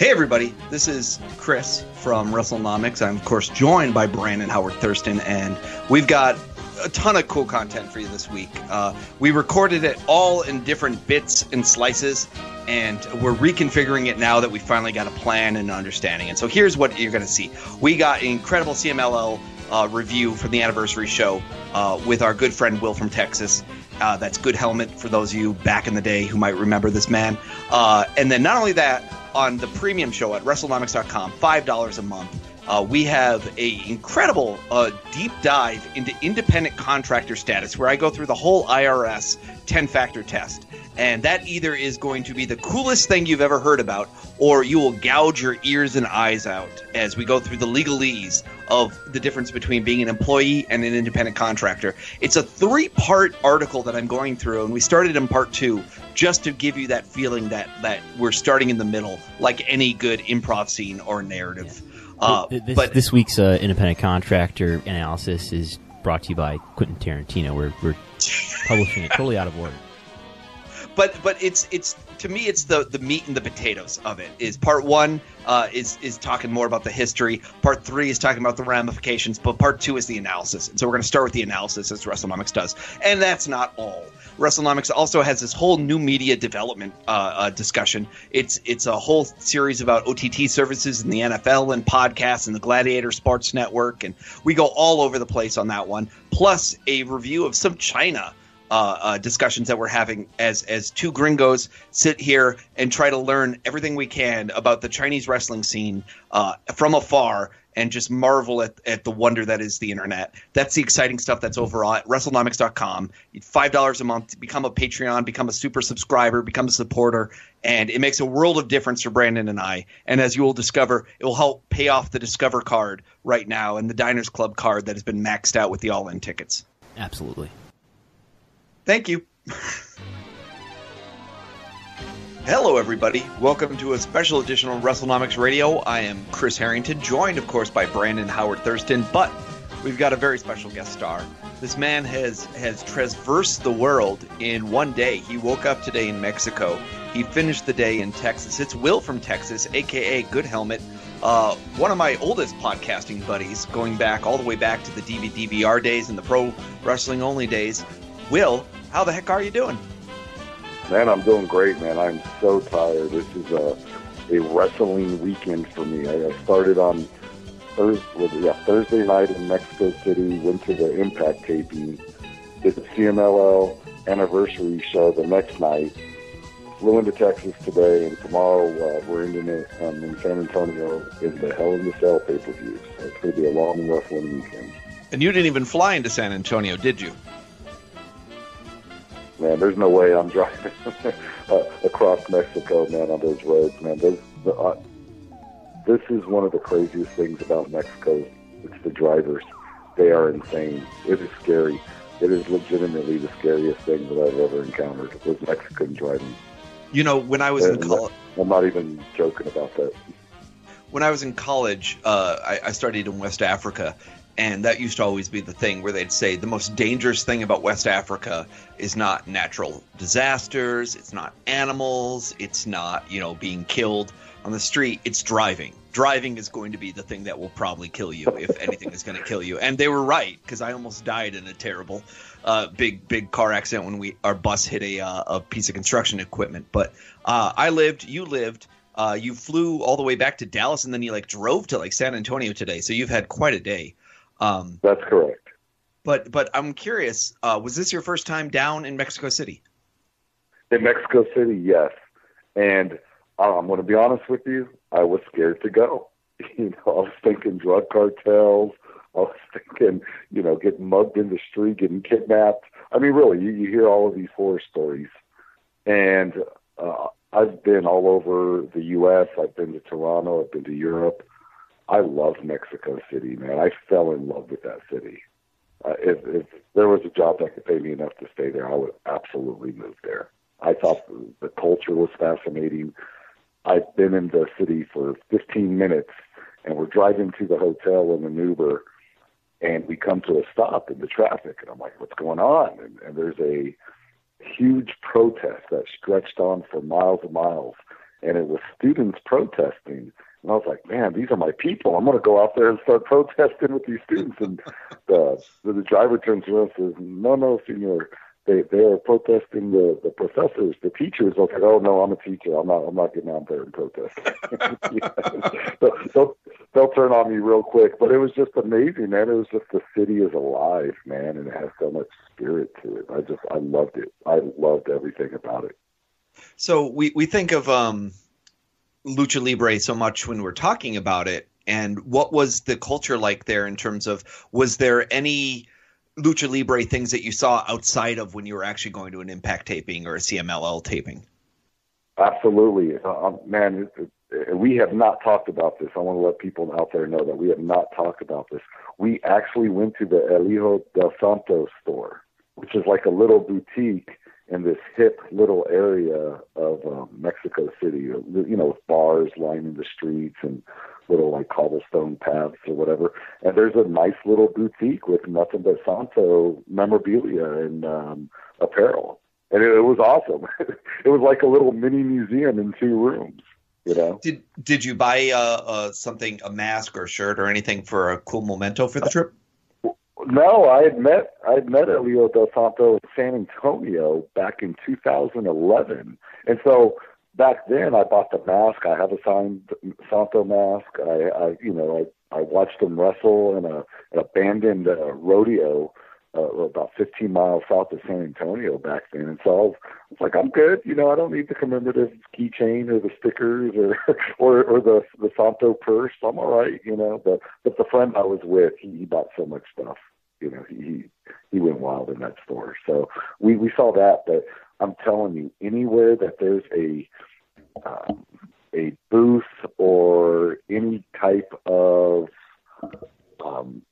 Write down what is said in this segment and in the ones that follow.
Hey everybody, this is Chris from WrestleNomics. I'm of course joined by Brandon Howard Thurston, and we've got a ton of cool content for you this week. Uh, we recorded it all in different bits and slices, and we're reconfiguring it now that we finally got a plan and understanding. And so here's what you're going to see: we got an incredible CMLL uh, review from the anniversary show uh, with our good friend Will from Texas. Uh, that's Good Helmet for those of you back in the day who might remember this man. Uh, and then not only that, on the premium show at WrestleNomics.com, five dollars a month. Uh, we have a incredible uh, deep dive into independent contractor status, where I go through the whole IRS 10 factor test, and that either is going to be the coolest thing you've ever heard about, or you will gouge your ears and eyes out as we go through the legalese of the difference between being an employee and an independent contractor. It's a three part article that I'm going through, and we started in part two just to give you that feeling that that we're starting in the middle, like any good improv scene or narrative. Uh, this, but this week's uh, independent contractor analysis is brought to you by Quentin Tarantino. We're, we're publishing it totally out of order. but but it's it's to me it's the the meat and the potatoes of it. Is part one uh, is is talking more about the history. Part three is talking about the ramifications but part two is the analysis. And so we're going to start with the analysis as wrestlenomics does. And that's not all. Wrestlenomics also has this whole new media development uh, uh, discussion. It's it's a whole series about ott services and the nfl and podcasts and the gladiator sports network. And we go all over the place on that one. Plus a review of some china uh, uh, discussions that we're having as as two gringos sit here and try to learn everything we can about the Chinese wrestling scene uh, from afar and just marvel at, at the wonder that is the internet. That's the exciting stuff that's over at WrestleNomics.com. Five dollars a month to become a Patreon, become a super subscriber, become a supporter, and it makes a world of difference for Brandon and I. And as you will discover, it will help pay off the Discover card right now and the Diners Club card that has been maxed out with the all-in tickets. Absolutely. Thank you. Hello, everybody. Welcome to a special edition of WrestleNomics Radio. I am Chris Harrington, joined, of course, by Brandon Howard Thurston, but we've got a very special guest star. This man has has traversed the world in one day. He woke up today in Mexico. He finished the day in Texas. It's Will from Texas, aka Good Helmet, uh, one of my oldest podcasting buddies, going back all the way back to the DVD DVR days and the pro wrestling only days. Will, how the heck are you doing? Man, I'm doing great, man. I'm so tired. This is a a wrestling weekend for me. I, started on Thursday, yeah, Thursday night in Mexico City. Went to the Impact taping. Did the CMLL anniversary show the next night. Flew into Texas today, and tomorrow uh, we're ending it um, in San Antonio in the Hell in the Cell pay per view. So it's going to be a long wrestling weekend. And you didn't even fly into San Antonio, did you? Man. There's no way I'm driving uh, across Mexico, man, on those roads, man. Those, the, uh, this is one of the craziest things about Mexico. It's the drivers. They are insane. It is scary. It is legitimately the scariest thing that I've ever encountered was Mexican driving. You know, when I was in college, I'm not even joking about that. when I was in college, uh, I, I studied in West Africa, and that used to always be the thing where they'd say the most dangerous thing about West Africa is not natural disasters, it's not animals, it's not you know being killed on the street, it's driving. Driving is going to be the thing that will probably kill you if anything is going to kill you. And they were right because I almost died in a terrible, uh, big big car accident when we our bus hit a uh, a piece of construction equipment. But uh, I lived, you lived. Uh, you flew all the way back to Dallas and then you like drove to like San Antonio today. So you've had quite a day. Um, That's correct. but but I'm curious, uh, was this your first time down in Mexico City? In Mexico City, yes. And uh, I'm going to be honest with you, I was scared to go. You know, I was thinking drug cartels. I was thinking, you know, getting mugged in the street, getting kidnapped. I mean, really, you, you hear all of these horror stories. And uh, I've been all over the U.S. I've been to Toronto. I've been to Europe. I love Mexico City, man. I fell in love with that city. Uh, if, if there was a job that could pay me enough to stay there, I would absolutely move there. I thought the, culture was fascinating. I've been in the city for 15 minutes, and we're driving to the hotel in an Uber, and we come to a stop in the traffic, and I'm like, "What's going on?" And, and there's a huge protest that stretched on for miles and miles, and it was students protesting. And I was like, man, these are my people. I'm going to go out there and start protesting with these students. And the the, the driver turns around and says, no, no, senor, they they are protesting the the professors, the teachers. I was like, oh no, I'm a teacher. I'm not I'm not getting out there and protesting. so, they'll they'll turn on me real quick. But it was just amazing, man. It was just the city is alive, man, and it has so much spirit to it. I just I loved it. I loved everything about it. So we we think of um, lucha libre so much when we're talking about it. And what was the culture like there in terms of was there any lucha libre things that you saw outside of when you were actually going to an Impact taping or a CMLL taping? Absolutely, uh, man. We have not talked about this. I want to let people out there know that we have not talked about this. We actually went to the El Hijo del Santo store, which is like a little boutique in this hip little area of um, Mexico City. You know, with bars lining the streets and little like cobblestone paths or whatever. And there's a nice little boutique with nothing but Santo memorabilia and um, apparel. And it, it was awesome. it was like a little mini museum in two rooms. You know. Did did you buy uh, uh, something, a mask or shirt or anything for a cool memento for the trip? No, I had met I had met El Hijo del Santo in San Antonio back in 2011, and so back then I bought the mask. I have a signed Santo mask. I, I you know I I watched him wrestle in a an abandoned uh, rodeo uh, about 15 miles south of San Antonio back then, and so I was, I was like, I'm good. You know, I don't need the commemorative keychain or the stickers or or or the the Santo purse. I'm all right. You know, but but the friend I was with, he, he bought so much stuff you know he he went wild in that store. So we we saw that, but I'm telling you, anywhere that there's a um, a booth or any type of um,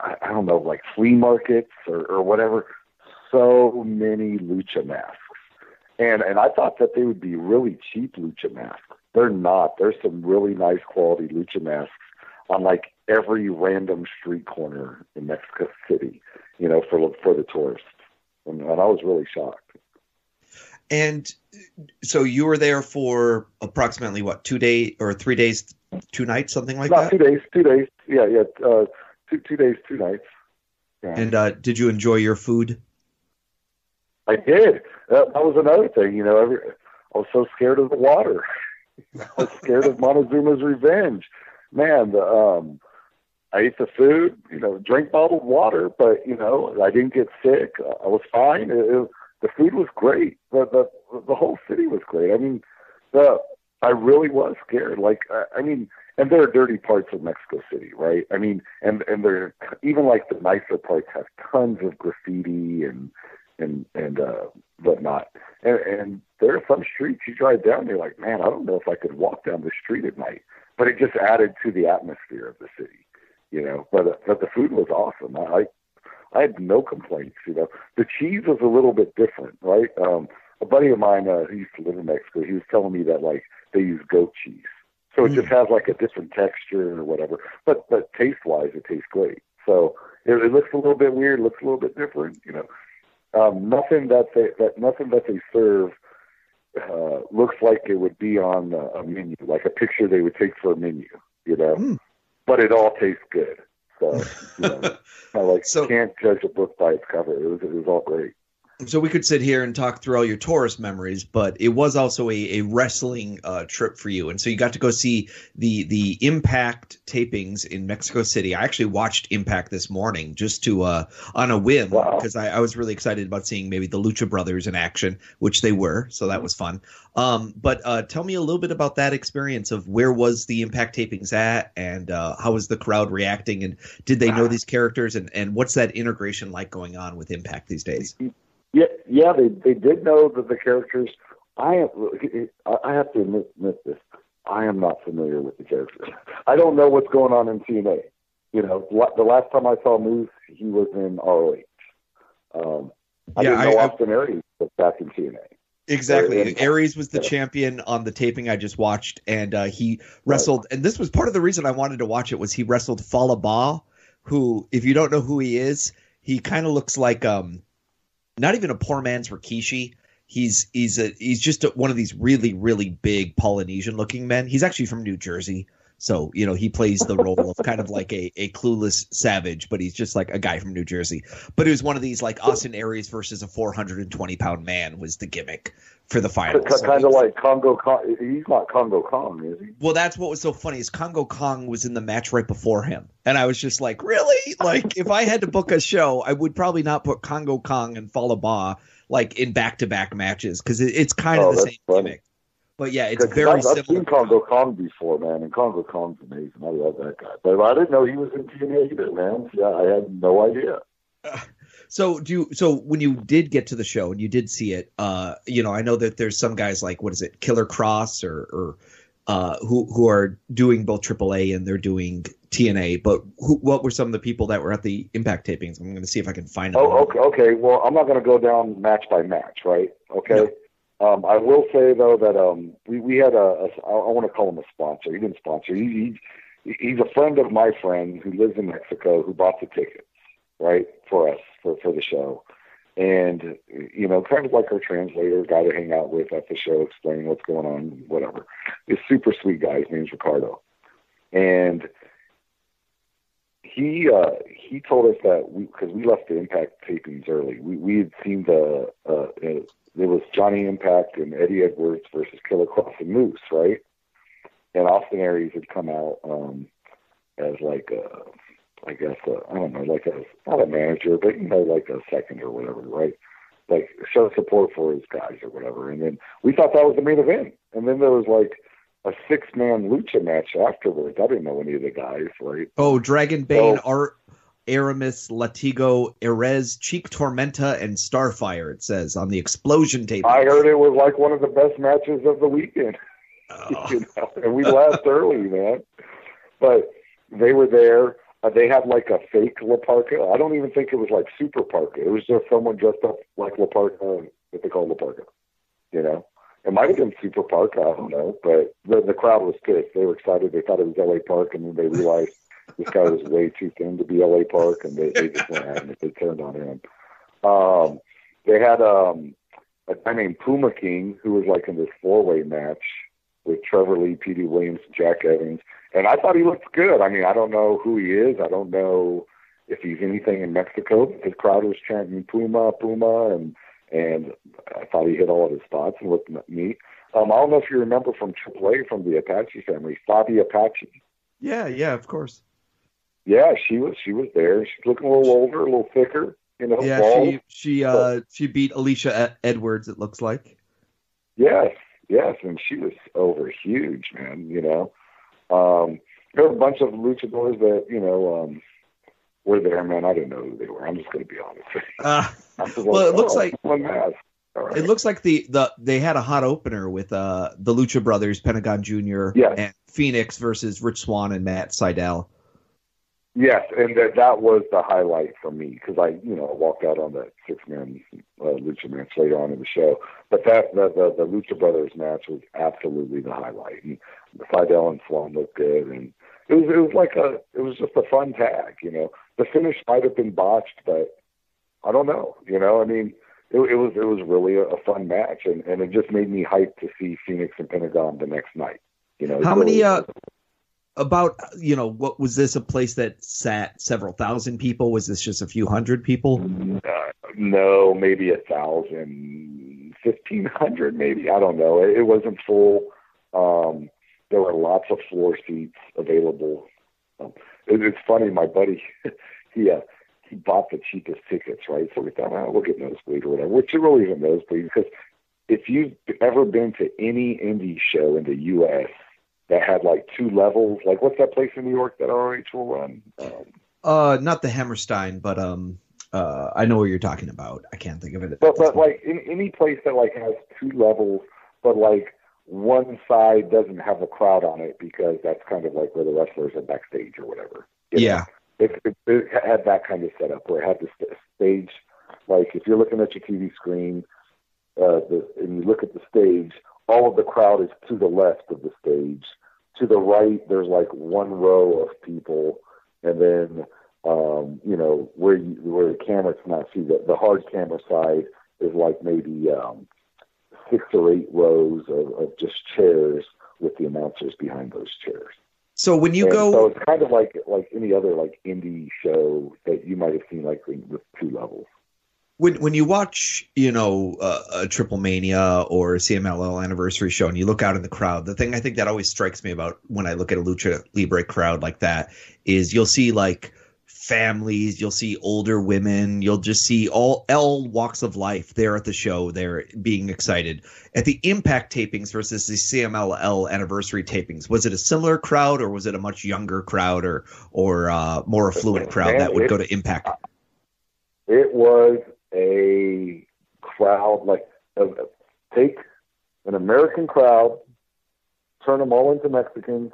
I, I don't know, like flea markets or, or whatever, so many lucha masks. And and I thought that they would be really cheap lucha masks. They're not. There's some really nice quality lucha masks on like every random street corner in Mexico City, you know, for for the tourists, and, and I was really shocked. And so you were there for approximately what two days or three days, two nights, something like Not that. two days, two days, yeah, yeah, uh, two two days, two nights. Yeah. And uh, did you enjoy your food? I did. That, that was another thing, you know. Every, I was so scared of the water. I was scared of Montezuma's revenge. Man, the, um, I ate the food, you know, drink bottled water, but you know, I didn't get sick. I was fine. It, it, the food was great. The, the the whole city was great. I mean, the I really was scared. Like, I, I mean, and there are dirty parts of Mexico City, right? I mean, and and there even like the nicer parts have tons of graffiti and and and uh whatnot. And, and there are some streets you drive down, you're like, man, I don't know if I could walk down the street at night. But it just added to the atmosphere of the city, you know. But but the food was awesome. I I had no complaints, you know. The cheese was a little bit different, right? Um, a buddy of mine uh, who used to live in Mexico, he was telling me that like they use goat cheese, so it just has like a different texture or whatever. But but taste wise, it tastes great. So it, it looks a little bit weird, looks a little bit different, you know. Um, nothing that they that nothing that they serve uh, looks like it would be on a, a menu, like a picture they would take for a menu, you know. Mm. But it all tastes good. So you know, of like So- can't judge a book by its cover. It was it was all great. So we could sit here and talk through all your tourist memories, but it was also a, a wrestling uh, trip for you, and so you got to go see the the Impact tapings in Mexico City. I actually watched Impact this morning just to uh, on a whim Wow. because I, I was really excited about seeing maybe the Lucha Brothers in action, which they were, so that was fun. Um, but uh, tell me a little bit about that experience of where was the Impact tapings at, and uh, how was the crowd reacting, and did they know these characters, and and what's that integration like going on with Impact these days? Yeah, yeah, they they did know that the characters. I am. I have to admit, admit this. I am not familiar with the characters. I don't know what's going on in TNA. You know, the last time I saw Moose, he was in ROH. Um, I Yeah, didn't I- know I- Austin Aries was back in TNA. Exactly. And- Aries was the Yeah. champion on the taping I just watched, and uh, he wrestled. And this was part of the reason I wanted to watch it was he wrestled Fallah Bahh, who, if you don't know who he is, he kind of looks like um, not even a poor man's Rikishi. He's he's a he's just a, one of these really really big Polynesian looking men. He's actually from New Jersey, so you know he plays the role of kind of like a, a clueless savage, but he's just like a guy from New Jersey. But it was one of these like Austin Aries versus a 420 pound man was the gimmick for the finals. Kind of like Congo Kong. He's not Congo Kong, is he? well, that's what was so funny is Congo Kong was in the match right before him, and I was just like, really? Like, if I had to book a show, I would probably not put Congo Kong and Fallah Bahh like in back to back matches because it, it's kind of Oh, the same funny. gimmick. But yeah, it's very I've, I've similar. seen Congo Kong before, man, and Congo Kong's amazing. I love that guy. But I didn't know he was in TNA either, man. Yeah, I had no idea. So do you, so when you did get to the show and you did see it, uh, you know, I know that there's some guys like what is it, Killer Kross or or uh, who who are doing both AAA and they're doing TNA. But who, what were some of the people that were at the Impact tapings? I'm going to see if I can find them. Oh, okay. Okay. Well, I'm not going to go down match by match, right? Okay. Um, I will say though that um, we we had a, a I I want to call him a sponsor. He didn't sponsor. He, he he's a friend of my friend who lives in Mexico who bought the tickets, right, for us for for the show, and you know, kind of like our translator, guy to hang out with at the show, explaining what's going on, whatever. This super sweet guy. His name's Ricardo, and he uh he told us that we because we left the impact tapings early we we had seen the uh, uh there was johnny impact and eddie edwards versus killer kross and moose right and austin aries had come out um as like a i guess uh, i don't know like a not a manager but you know like a second or whatever right like show support for his guys or whatever and then we thought that was the main event and then there was like a six man lucha match afterwards i didn't know any of the guys right Oh, Dragon Bane, Oh. Art, Aramis, Latigo, Arez, Chik Tormenta, and Starfire. It says on the explosion tape. I heard it was like one of the best matches of the weekend. Oh. you know, and we laughed early, man. But they were there. Uh, they had like a fake La Parka. I don't even think it was like Super Parka. It was just someone dressed up like La Parka what they call La Parka. You know, it might have been Super Parka. I don't know, but the the crowd was pissed. They were excited. They thought it was L.A. Park, and then they realized this guy was way too thin to be L.A. Park, and they, they just went it. They turned on him. Um, they had um, a guy named Puma King who was like in this four way match with Trevor Lee, Petey Williams, Jack Evans, and I thought he looked good. I mean, I don't know who he is. I don't know if he's anything in Mexico. His crowd was chanting Puma, Puma, and and I thought he hit all of his spots and looked neat. Um, I don't know if you remember from AAA from the Apache family, Fabi Apache. Yeah, yeah, of course. Yeah, she was she was there. She's looking a little older, a little thicker, you know. Yeah, bald. she she uh she beat Alisha Edwards. It looks like. Yes, yes, and she was over huge, man. You know, um, there were a bunch of luchadors that you know um, were there, man. I didn't know who they were. I'm just going to be honest. Uh, was Well, it looks oh, like- one mask. All right. it looks like the the they had a hot opener with uh the Lucha Brothers, Pentagon Jr. Yes. and Phoenix versus Rich Swann and Matt Sydal. Yes, and that that was the highlight for me because I, you know, walked out on that six man uh, lucha match later on in the show. But that the, the the Lucha Brothers match was absolutely the highlight. And Sydal and Sloan looked good, and it was it was like a it was just a fun tag. You know, the finish might have been botched, but I don't know. You know, I mean, it, it was it was really a, a fun match, and and it just made me hyped to see Phoenix and Pentagon the next night. You know, how so- many? Uh, about you know, what was this a place that sat several thousand people? Was this just a few hundred people? Uh, no, maybe a thousand, fifteen hundred, maybe. I don't know. It, it wasn't full. Um, there were lots of floor seats available. Um, it, it's funny. My buddy, he uh, he bought the cheapest tickets, right? So we thought, oh, we'll get nosebleed or whatever. Which it really isn't nosebleed because if you've ever been to any indie show in the U.S. that had like two levels, like what's that place in New York that ROH will run? Um, Uh, not the Hammerstein, but um, uh, I know what you're talking about. I can't think of it. But but like in any place that like has two levels, but like one side doesn't have a crowd on it because that's kind of like where the wrestlers are backstage or whatever. know? yeah, It, it, it had that kind of setup where it had the stage, like if you're looking at your TV screen, uh, the, and you look at the stage, all of the crowd is to the left of the stage. To the right, there's like one row of people, and then um, you know where you, where the camera cannot see the the hard camera side is like maybe um, six or eight rows of, of just chairs with the announcers behind those chairs. So when you And go, so it's kind of like like any other like indie show that you might have seen like with two levels. when when you watch, you know, uh, a Triple Mania or a CMLL anniversary show, and you look out in the crowd, the thing I think that always strikes me about when I look at a lucha libre crowd like that is you'll see like families, you'll see older women, you'll just see all all walks of life there at the show. They're being excited at the Impact tapings versus the CMLL anniversary tapings. Was it a similar crowd, or was it a much younger crowd, or or uh, more affluent crowd Man, that would it- go to Impact? It was a crowd like uh, take an American crowd, turn them all into Mexicans,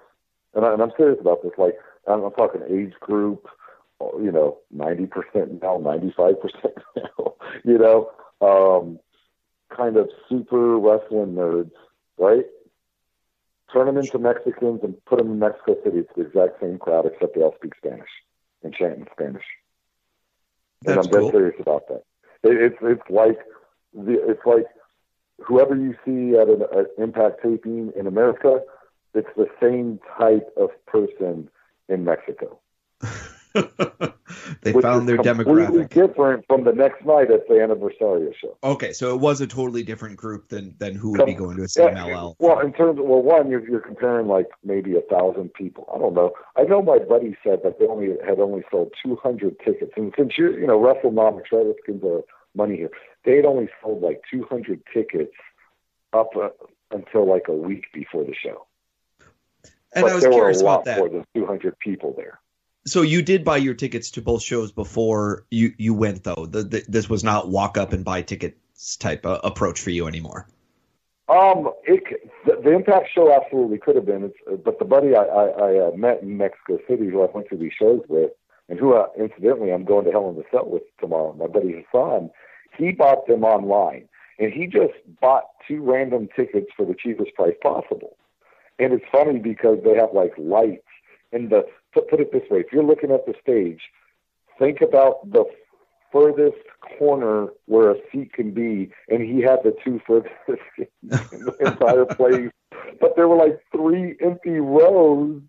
and, I, I'm serious about this. Like I'm, I'm talking age group, you know, ninety percent now, ninety five percent now, you know, um, kind of super wrestling nerds, right? Turn them into Mexicans and put them in Mexico City. It's the exact same crowd, except they all speak Spanish and chant in Spanish. And I'm dead cool. serious about that. It, it's it's like the it's like whoever you see at an at Impact taping in America, it's the same type of person in Mexico. they which found their demographic. different from the next night at the Anniversario show. Okay, so it was a totally different group than than who would be going to a Yeah, Well, in terms of, well, one, you're, you're comparing like maybe a thousand people. I don't know. I know my buddy said that they only had only sold 200 tickets, and since you're, you know, WrestleNomics, right? Let's get the money here. They had only sold like 200 tickets up uh, until like a week before the show. And but I was there were a lot about that. more than 200 people there. So you did buy your tickets to both shows before you you went though. The, the, this was not walk up and buy tickets type uh, approach for you anymore. Um, it, the, the Impact show absolutely could have been, it's, uh, but the buddy I, I, I uh, met in Mexico City, who I went to these shows with, and who uh, incidentally I'm going to Hell in the Cell with tomorrow, my buddy Hassan, he bought them online, and he just bought two random tickets for the cheapest price possible. And it's funny because they have like lights, and the put, put it this way: if you're looking at the stage, think about the furthest corner where a seat can be, and he had the two furthest in the entire place. But there were like three empty rows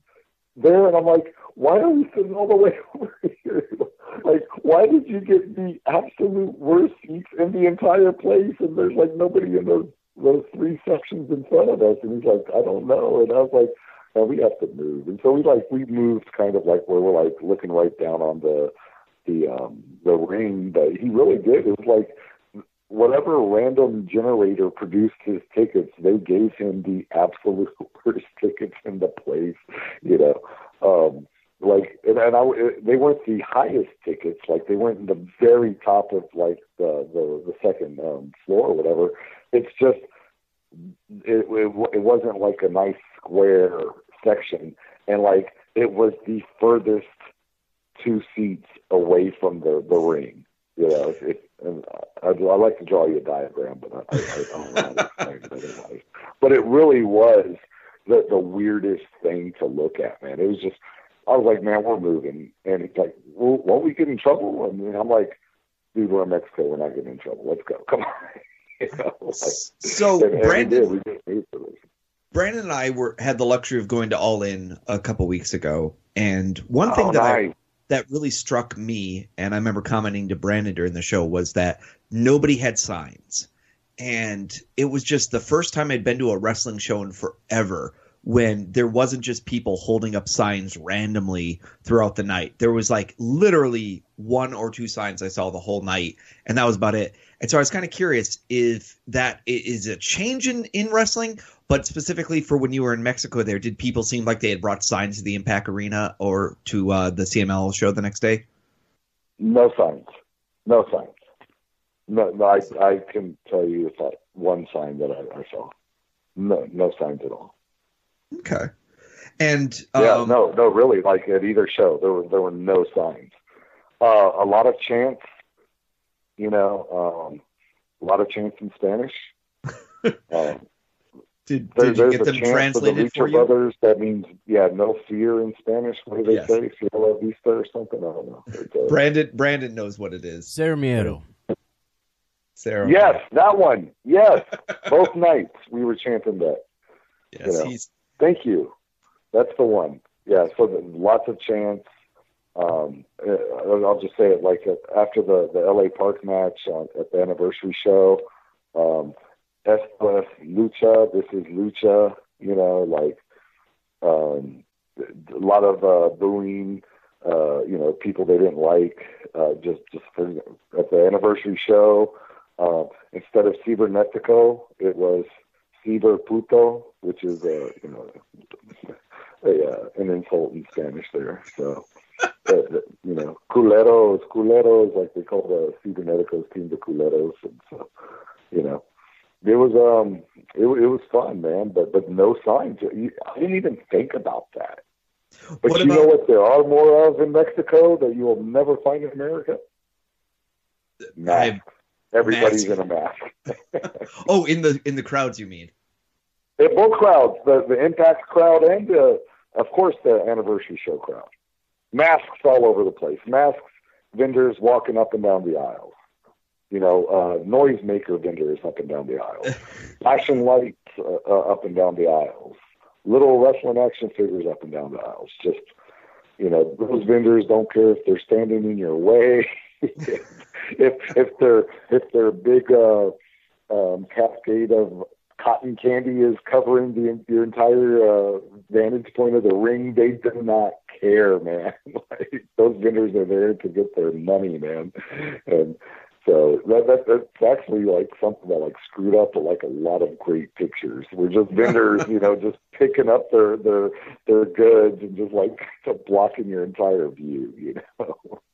there, and I'm like, why are we sitting all the way over here? Like, why did you get the absolute worst seats in the entire place, and there's like nobody in those those three sections in front of us? And he's like, I don't know, and I was like. No, we have to move, and so we like we moved kind of like where we're like looking right down on the the um the ring, but he really did. It was like whatever random generator produced his tickets, they gave him the absolute worst tickets in the place, you know. Um like and, and I they weren't the highest tickets, like they weren't in the very top of like the the, the second um floor or whatever. It's just it, it it wasn't like a nice square section and like it was the furthest two seats away from the the ring. You know, it, and I, I'd, I'd like to draw you a diagram, but I, I, I don't know how to explain it otherwise. But it really was the the weirdest thing to look at, man. It was just, I was like, man, we're moving, and it's like, well, won't we get in trouble? And I'm like, dude, we're in Mexico, we're not getting in trouble. Let's go, come on. you know, like, So and- and we Brandon, did. We just moved for this. Brandon and I were had the luxury of going to All In a couple weeks ago, and one Oh, thing that I that really struck me, and I remember commenting to Brandon during the show, was that nobody had signs. And it was just the first time I'd been to a wrestling show in forever when there wasn't just people holding up signs randomly throughout the night. There was like literally one or two signs I saw the whole night, and that was about it. And so I was kind of curious if that is a change in, in wrestling, but specifically for when you were in Mexico there, did people seem like they had brought signs to the Impact Arena or to uh, the CMLL show the next day? No signs. No signs. No, no I, I can tell you I, one sign that I, I saw. No, no signs at all. Okay. And Yeah, um, no, no, really. Like at either show, there were there were no signs. Uh, a lot of chants. You know, um, a lot of chants in Spanish. um, did, there- did you there's get a them translated for for the Lucha you? Brothers that means yeah, no fear in Spanish. What do they Yes. say? Cielo vista or something? I don't know. It's, Brandon Brandon knows what it is. Cero Miedo. Sarah. Yes, that one. Yes, both nights we were chanting that. Yes, you know. he's Thank you. That's the one. Yeah. So the, lots of chants. Um, uh, I'll just say it like uh, after the the LA Park match on, at the anniversary show. Um, Esto es lucha. This is lucha. You know, like um, a lot of uh, booing. Uh, you know, people they didn't like. Uh, just just for, at the anniversary show. Uh, instead of cibernetico, it was ciber puto, which is uh, you know a, uh, an insult in Spanish there. So uh, you know, culeros, culeros, like they call the ciberneticos team the culeros, and so you know, it was um, it, it was fun, man. But but no signs. You- I didn't even think about that. But What you about- know what there are more of in Mexico that you will never find in America? Masks. Everybody's in a mask. oh in the in the crowds you mean? At both crowds, the the Impact crowd and uh, of course the anniversary show crowd. Masks all over the place. Masks, vendors walking up and down the aisles. You know, uh, noisemaker vendors up and down the aisles. Flashing lights uh, uh, up and down the aisles. Little wrestling action figures up and down the aisles. Just you know, those vendors don't care if they're standing in your way. if if they're if their big uh, um, cascade of cotton candy is covering the your entire uh, vantage point of the ring, they do not care, man. like, those vendors are there to get their money, man. And so that, that that's actually like something that like screwed up like a lot of great pictures. We're just vendors, you know, just picking up their their their goods and just like blocking your entire view, you know.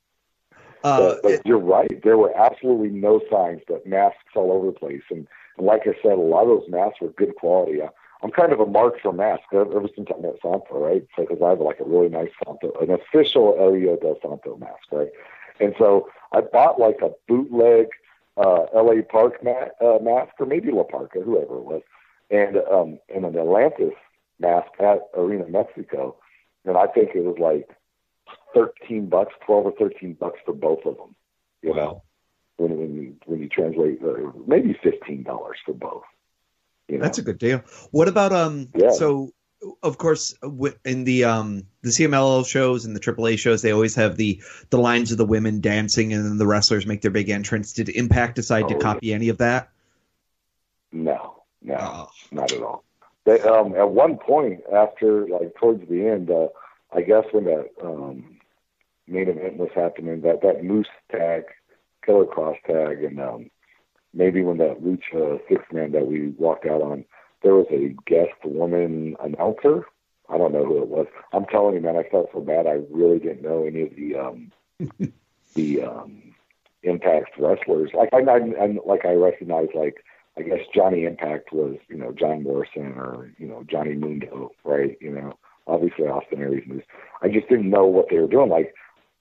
Uh, but, but you're right. There were absolutely no signs, but masks all over the place. And, and like I said, a lot of those masks were good quality. I, I'm kind of a mark for masks ever, ever since I met Santo, right? Because I have like a really nice Santo, an official El Hijo del Santo mask, right? And so I bought like a bootleg uh, LA Park ma- uh, mask, or maybe La Parka, whoever it was, and um, and an Atlantis mask at Arena Mexico, and I think it was like thirteen bucks, twelve or thirteen bucks for both of them. You know, when when you when you translate, uh, maybe fifteen dollars for both. You know? That's a good deal. What about um? Yeah. So, of course, in the um the CMLL shows and the AAA shows, they always have the the lines of the women dancing, and then the wrestlers make their big entrance. Did Impact decide to Oh, copy any of that? No, no, Oh. not at all. They, um, at one point, after like towards the end, uh, I guess when that um, main event was happening, that that Moose tag, Killer Kross tag, and um, maybe when that Lucha six man that we walked out on, there was a guest woman announcer. I don't know who it was. I'm telling you, man, I felt so bad. I really didn't know any of the um, the um, Impact wrestlers. Like I, I, I like I recognize, like I guess Johnny Impact was, you know, John Morrison or, you know, Johnny Mundo, right? You know, obviously Austin Aries moves. I just didn't know what they were doing. Like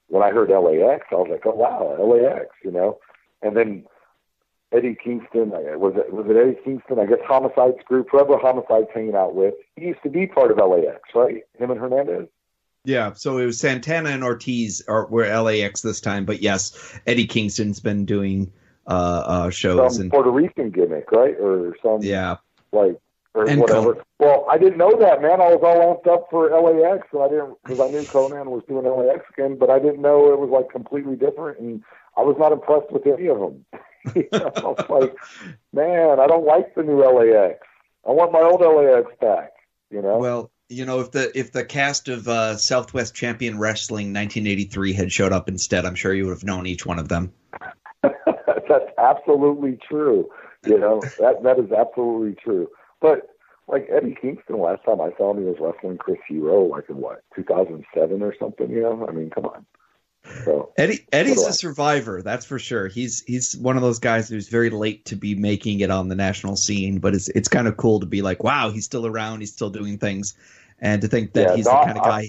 when I heard LAX, I was like, oh wow, LAX, you know. And then Eddie Kingston, was it was it Eddie Kingston? I guess Homicide's group, whoever Homicide's hanging out with, he used to be part of LAX, right? Him and Hernandez. Yeah, so it was Santana and Ortiz are were LAX this time, but yes, Eddie Kingston's been doing uh, uh shows some and Puerto Rican gimmick, right? Or some yeah, like or And whatever. Con- well, I didn't know that, man. I was all amped up for LAX, so I didn't because I knew Konnan was doing LAX again, but I didn't know it was like completely different, and I was not impressed with any of them. you know, I was like, man, I don't like the new LAX. I want my old LAX back. You know. Well, you know, if the if the cast of uh, Southwest Champion Wrestling 1983 had showed up instead, I'm sure you would have known each one of them. That's absolutely true. You know, that that is absolutely true. But like Eddie Kingston, last time I saw him, he was wrestling Chris Hero, like in what 2007 or something. You know, I mean, come on. So Eddie Eddie's What do I- a survivor, that's for sure. He's he's one of those guys who's very late to be making it on the national scene, but it's it's kind of cool to be like, wow, he's still around, he's still doing things, and to think that Yeah, he's no, the kind of guy.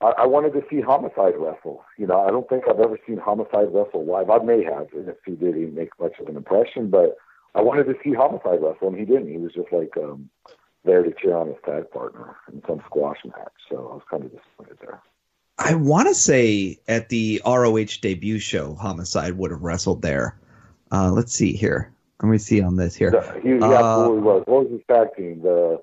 I, I wanted to see Homicide wrestle. You know, I don't think I've ever seen Homicide wrestle live. I may have, and if he did, he didn't make much of an impression. But I wanted to see Homicide wrestle, and he didn't. He was just like um, there to cheer on his tag partner in some squash match. So I was kind of disappointed there. I want to say at the ROH debut show, Homicide would have wrestled there. Uh, let's see here. Let me see on this here. The- he, he Uh, absolutely was. What was his tag team? The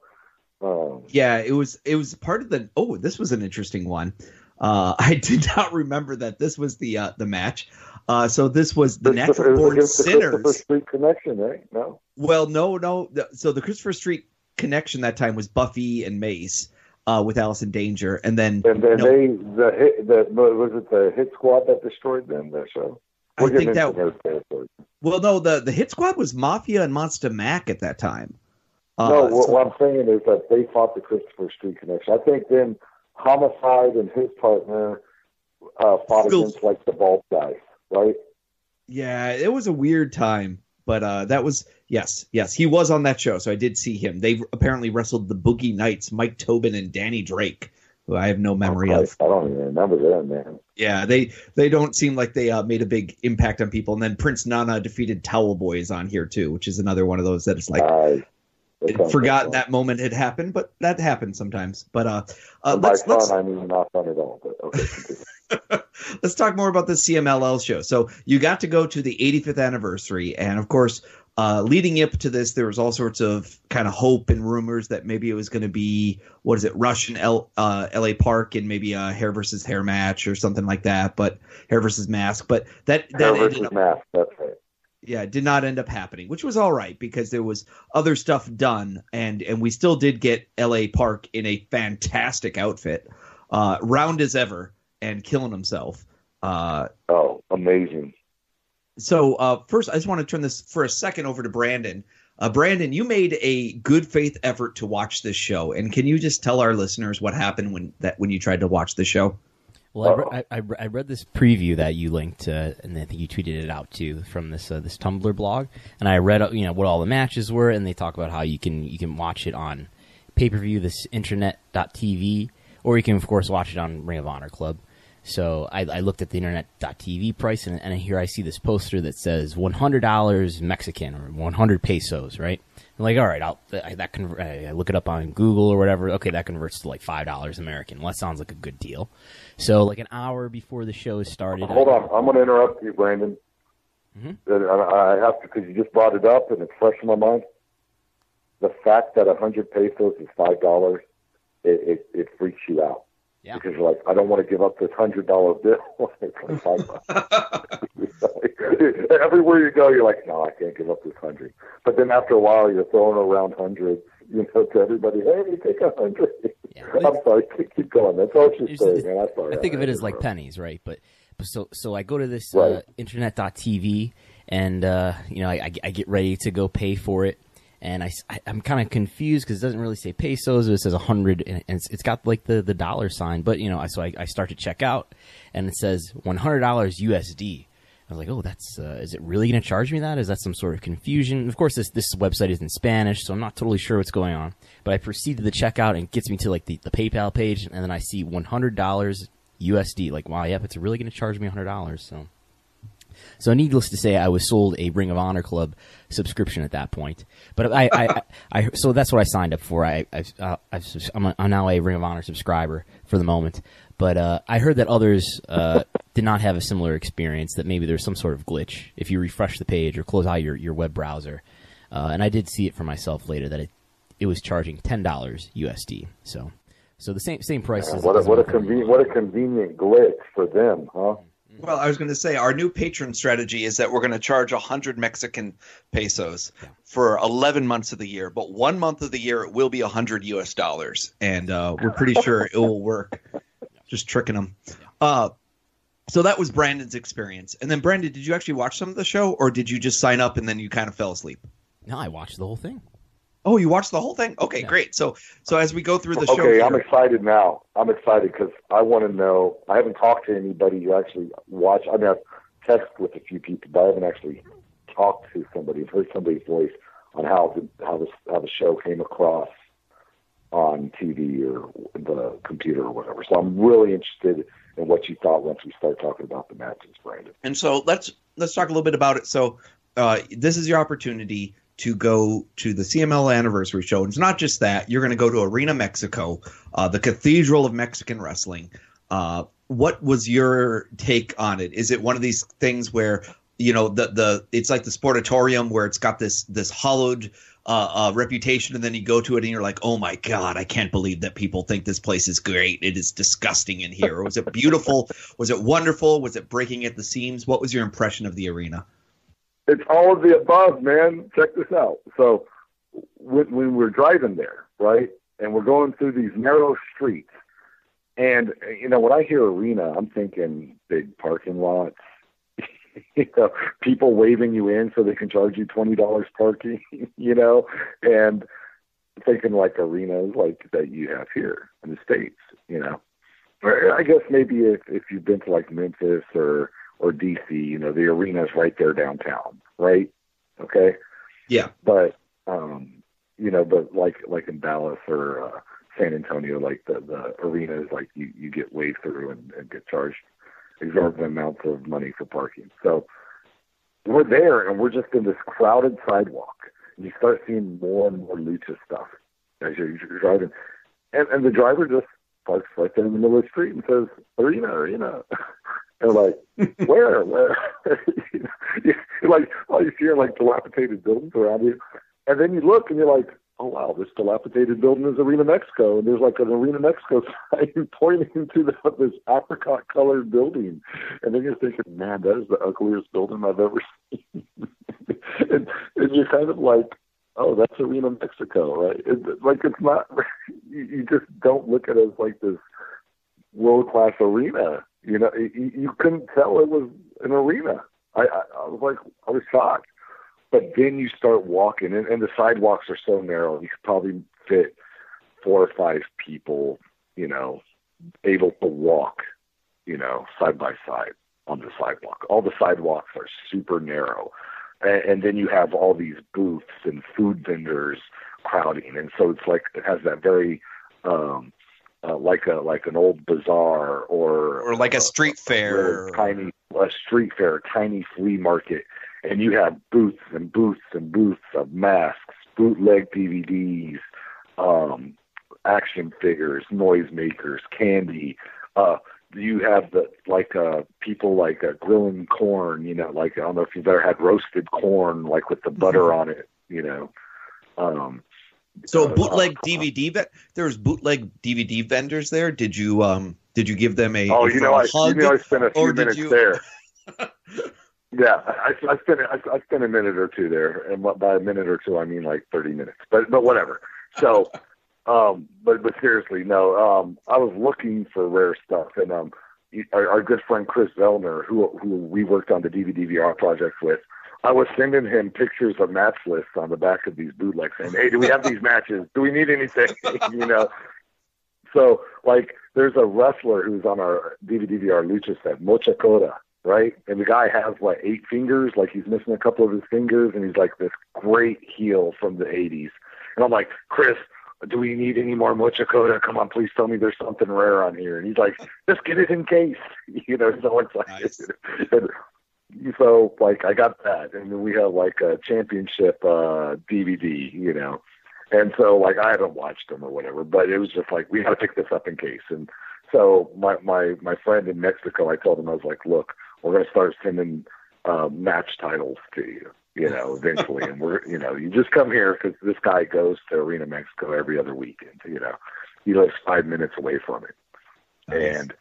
um, Yeah, it was it was part of the. Oh, this was an interesting one. Uh, I did not remember that this was the uh, the match. Uh, so this was the Natural was Born against the Christopher Street Connection, right? No. Well, no, no. So the Christopher Street connection that time was Buffy and Mace uh, with in Danger, and then And then No. they the hit the was it the hit squad that destroyed them that show? I We're getting think that into nerd territory. well, no, the the Hit Squad was Mafia and Monsta Mack at that time. Uh, no, what, so- what I'm saying is that they fought the Christopher Street Connection. I think then Homicide and his partner uh, fought against like the Vault guys, right? Yeah, it was a weird time, but uh, that was yes, yes, he was on that show, so I did see him. They apparently wrestled the Boogie Knights, Mike Tobin and Danny Drake, who I have no memory I, of. I don't even remember them, man. Yeah, they they don't seem like they uh, made a big impact on people. And then Prince Nana defeated Towel Boys on here too, which is another one of those that is like I I'd that moment had happened, but that happens sometimes. But uh, uh let's fun, let's I mean not fun at all. But okay, let's talk more about the CMLL show. So you got to go to the 85th anniversary, and of course, uh, leading up to this, there was all sorts of kind of hope and rumors that maybe it was going to be what is it, Russian L, uh, L.A. Park and maybe a hair versus hair match or something like that. But hair versus mask, but that that Hair ended versus up mask. That's right. Yeah, it did not end up happening, which was all right because there was other stuff done, and and we still did get L.A. Park in a fantastic outfit, uh, round as ever, and killing himself. Uh, Oh, amazing. so uh, first, I just want to turn this for a second over to Brandon. Uh, Brandon, you made a good faith effort to watch this show, and can you just tell our listeners what happened when that when you tried to watch the show? Well, I, re- I, I, read this preview that you linked, uh, and I think you tweeted it out too from this uh, this Tumblr blog. And I read, uh, you know, what all the matches were, and they talk about how you can you can watch it on pay per view, this internet.tv, or you can of course watch it on Ring of Honor Club. So I, I looked at the internet.tv price, and, and here I see this poster that says one hundred dollars Mexican or one hundred pesos, right? I'm like, all right, I'll I, that convert. I look it up on Google or whatever. Okay, that converts to like five dollars American. Well, that sounds like a good deal. So like an hour before the show started, Hold on, I'm going to interrupt you, Brandon. Mhm. I I have to because you just brought it up and it's fresh in my mind. The fact that a hundred pesos is five dollars, it, it it freaks you out Yeah. because you're like, I don't want to give up this hundred dollar bill. it's like. Everywhere you go, you're like, no, I can't give up this hundred. But then after a while, you're throwing around hundreds, you know, to everybody. Hey, take a hundred. Yeah. I'm sorry. Keep, going. That's all she's saying, man. I'm sorry. I think of it as like pennies, right? But, but so so I go to this uh, Right. internet.tv and uh, you know I, I, I get ready to go pay for it, and I, I am kind of confused because it doesn't really say pesos, it says a hundred, and it's, it's got like the, the dollar sign. But you know, I, so I, I start to check out, and it says one hundred dollars USD. I was like, oh, that's uh, is it really going to charge me that? Is that some sort of confusion? Of course, this this website is in Spanish, so I'm not totally sure what's going on. But I proceed to the checkout and it gets me to like the, the PayPal page, and then I see one hundred dollars USD. Like, wow, yep, it's really going to charge me hundred dollars. So, so needless to say, I was sold a Ring of Honor Club subscription at that point. But I, I, I, so that's what I signed up for. I, I, uh, I'm, now a Ring of Honor subscriber for the moment. But uh, I heard that others uh, did not have a similar experience. That maybe there's some sort of glitch if you refresh the page or close out your, your web browser. Uh, and I did see it for myself later that it it was charging ten dollars USD. So so the same same price. Yeah, what a, what a convenient what a convenient glitch for them, huh? Well, I was going to say our new patron strategy is that we're going to charge 100 Mexican pesos yeah. for 11 months of the year, but one month of the year it will be 100 US dollars, and uh, we're pretty sure it will work. Just tricking them. Uh, so that was Brandon's experience, and then Brandon, did you actually watch some of the show, or did you just sign up and then you kind of fell asleep? No, I watched the whole thing. Oh, you watched the whole thing? Okay, yeah. great. So, so as we go through the show, okay, I'm excited now. I'm excited because I want to know. I haven't talked to anybody who actually watched. I mean, I've texted with a few people, but I haven't actually talked to somebody. I've heard somebody's voice on how the how the how the show came across on TV or the computer or whatever. So I'm really interested in what you thought once we start talking about the matches, Brandon. And so let's let's talk a little bit about it. So uh, this is your opportunity to go to the CMLL anniversary show. And it's not just that. You're going to go to Arena Mexico, uh, the cathedral of Mexican wrestling. Uh, what was your take on it? Is it one of these things where you know the the it's like the sportatorium where it's got this this hollowed uh, uh, reputation, and then you go to it and you're like, oh my god, I can't believe that people think this place is great. It is disgusting in here. was it beautiful? was it wonderful? Was it breaking at the seams? What was your impression of the arena? It's all of the above, man. Check this out. So when, when we're driving there, right, and we're going through these narrow streets, and you know when I hear arena, I'm thinking big parking lots, you know, people waving you in so they can charge you twenty dollars parking, you know, and thinking like arenas like that you have here in the states, you know. I guess maybe if if you've been to like Memphis or or DC, you know, the arena's right there downtown, right? Okay. Yeah. But um, you know, but like like in Dallas or uh, San Antonio, like the the arena is like you you get waved through and, and get charged exorbitant amounts of money for parking. So we're there and we're just in this crowded sidewalk. And you start seeing more and more lucha stuff as you're, you're driving, and and the driver just parks right there in the middle of the street and says, "Arena, arena." And like, where, where? you're like, all you see are like dilapidated buildings around you. And then you look and you're like, oh wow, this dilapidated building is Arena Mexico, and there's like an Arena Mexico sign pointing to the, this apricot colored building, and then you're thinking, man, that is the ugliest building I've ever seen. and, and you're kind of like, oh, that's Arena Mexico, right? It, like it's not, you, you just don't look at it as like this world class arena. You know, you, couldn't tell it was an arena. I, I, I was like, I was shocked. But then you start walking, and, and the sidewalks are so narrow. You could probably fit four or five people, you know, able to walk, you know, side by side on the sidewalk. All the sidewalks are super narrow. And, and then you have all these booths and food vendors crowding. And so it's like, it has that very, um, uh, like a like an old bazaar or or like a street fair, tiny a street fair, tiny flea market, and you have booths and booths and booths of masks, bootleg DVDs, um, action figures, noisemakers, candy. Uh, you have the like uh people like uh, grilling corn, you know, like I don't know if you've ever had roasted corn like with the butter mm-hmm. on it, you know. Um so bootleg DVD vet. There's bootleg DVD vendors there. Did you um did you give them a oh you know I hug, you know I spent a few minutes you... there. yeah, I, I spent I, I spent a minute or two there, and by a minute or two I mean like thirty minutes. But but whatever. So, um, but but seriously, no. Um, I was looking for rare stuff, and um, our, our good friend Chris Zellner, who who we worked on the DVD VR project with, I was sending him pictures of match lists on the back of these bootlegs saying, Hey, do we have these matches? Do we need anything? you know? So like there's a wrestler who's on our DVD VR Lucha set, Mocho Cota, right? And the guy has like eight fingers, like he's missing a couple of his fingers, and he's like this great heel from the 80s. And I'm like, Chris, do we need any more Mocho Cota? Come on, please tell me there's something rare on here. And he's like, just get it in case, you know. So it's like, nice. and so like I got that, and then we have like a championship uh DVD, you know. And so like I haven't watched them or whatever, but it was just like we got to pick this up in case. And so my my my friend in Mexico, I told him I was like, look, we're gonna start sending uh, match titles to you you know, eventually. and we're, you know, you just come here because this guy goes to Arena Mexico every other weekend. You know, he lives five minutes away from it, nice. and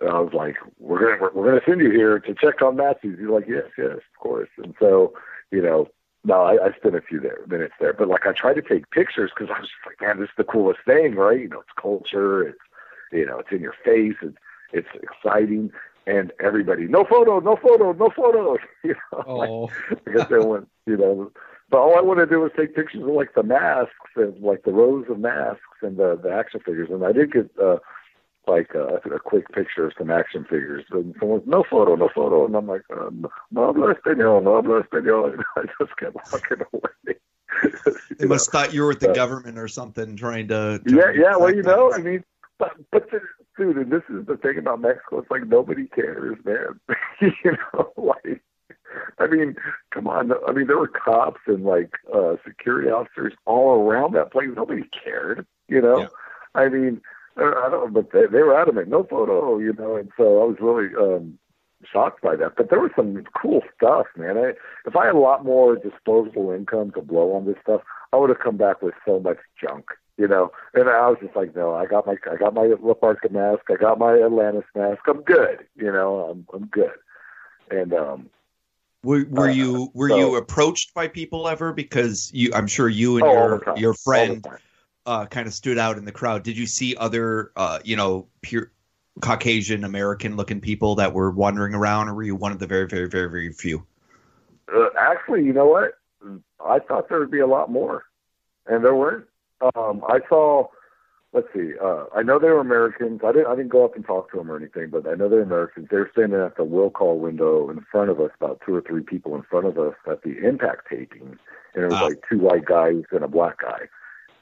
I was like, "We're gonna we're, we're gonna send you here to check on matches." He's like, "Yes, yes, of course." And so, you know, no, I, I spent a few there minutes there, but like I tried to take pictures because I was just like, "Man, this is the coolest thing, right?" You know, it's culture, it's you know, it's in your face, it's it's exciting, and everybody, no photo, no photo, no photo. You know, oh. like, because they went, you know. But all I wanted to do was take pictures of like the masks and like the rows of masks and the the action figures. And I did get uh, like uh, a quick picture of some action figures. And someone's no photo, no photo, and I'm like, uh, no hablo español, no hablo español. And I just kept walking away. they must know? thought you were with the uh, government or something, trying to. yeah, yeah. Well, you know, I mean, but but the, dude, and this is the thing about Mexico. It's like nobody cares, man. you know, like I mean, come on. I mean, there were cops and like uh security officers all around that place. Nobody cared, you know. Yeah. I mean, I don't, but they, they were adamant, no photo, you know. And so I was really um shocked by that. But there was some cool stuff, man. I, if I had a lot more disposable income to blow on this stuff, I would have come back with so much junk you know. And I was just like, no, I got my I got my La Parka mask, I got my Atlantis mask. I'm good, you know. I'm I'm good. And um, were were uh, you were so, you approached by people ever? Because you, I'm sure you and oh, your your friend uh, kind of stood out in the crowd. Did you see other, uh, you know, pure Caucasian American looking people that were wandering around, or were you one of the very, very, very, very few? Uh, actually, you know what? I thought there would be a lot more, and there weren't. Um, I saw. Let's see. Uh, I know they were Americans. I didn't. I didn't go up and talk to them or anything, but I know they're Americans. They're standing at the will call window in front of us, about two or three people in front of us at the Impact taping, and it was like two white guys and a black guy.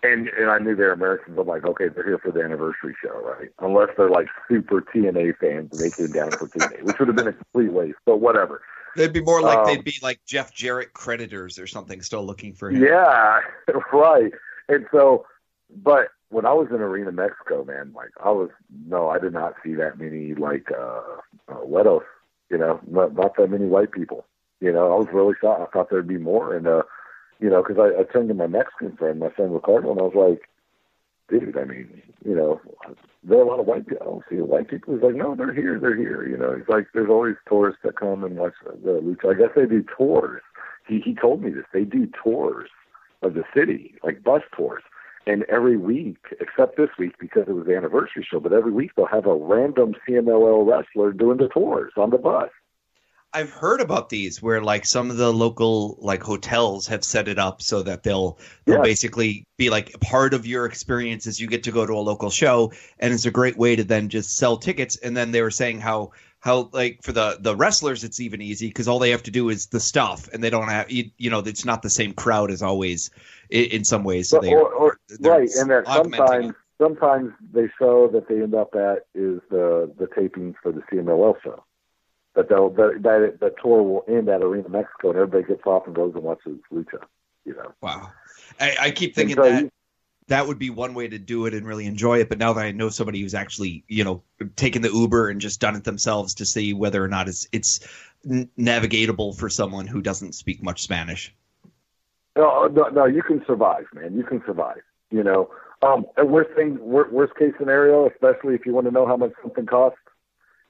And and I knew they're Americans. I'm like, okay, they're here for the anniversary show, right? Unless they're like super TNA fans and they came down for TNA, which would have been a complete waste. But whatever. They'd be more like um, they'd be like Jeff Jarrett creditors or something, still looking for him. Yeah, right. And so, but when I was in Arena Mexico, man, like I was no, I did not see that many like uh, uh Wedos, you know, not, not that many white people. You know, I was really shocked. I thought there'd be more, and uh, you know, because I, I turned to my Mexican friend, my friend Ricardo, and I was like, dude, I mean, you know, there are a lot of white people. I don't see white people. He's like, no, they're here, they're here. You know, he's like, there's always tourists that come and watch the lucha. I guess they do tours. He he told me this. They do tours of the city, like bus tours. And every week, except this week because it was the anniversary show, but every week they'll have a random CMLL wrestler doing the tours on the bus. I've heard about these where like some of the local like hotels have set it up so that they'll they'll yeah. basically be like part of your experience as you get to go to a local show and it's a great way to then just sell tickets. And then they were saying how how like for the the wrestlers it's even easy because all they have to do is the stuff and they don't have you, you know it's not the same crowd as always in, in some ways. So they or, or, right and that sometimes sometimes they show that they end up at is the the tapings for the CMLL show that they'll that that, that tour will end at Arena Mexico and everybody gets off and goes and watches lucha you know wow I, I keep thinking so that you, that would be one way to do it and really enjoy it. But now that I know somebody who's actually, you know, taken the Uber and just done it themselves to see whether or not it's it's navigatable for someone who doesn't speak much Spanish. No, no, no, you can survive, man. You can survive. You know, um, worst thing, worst case scenario, especially if you want to know how much something costs.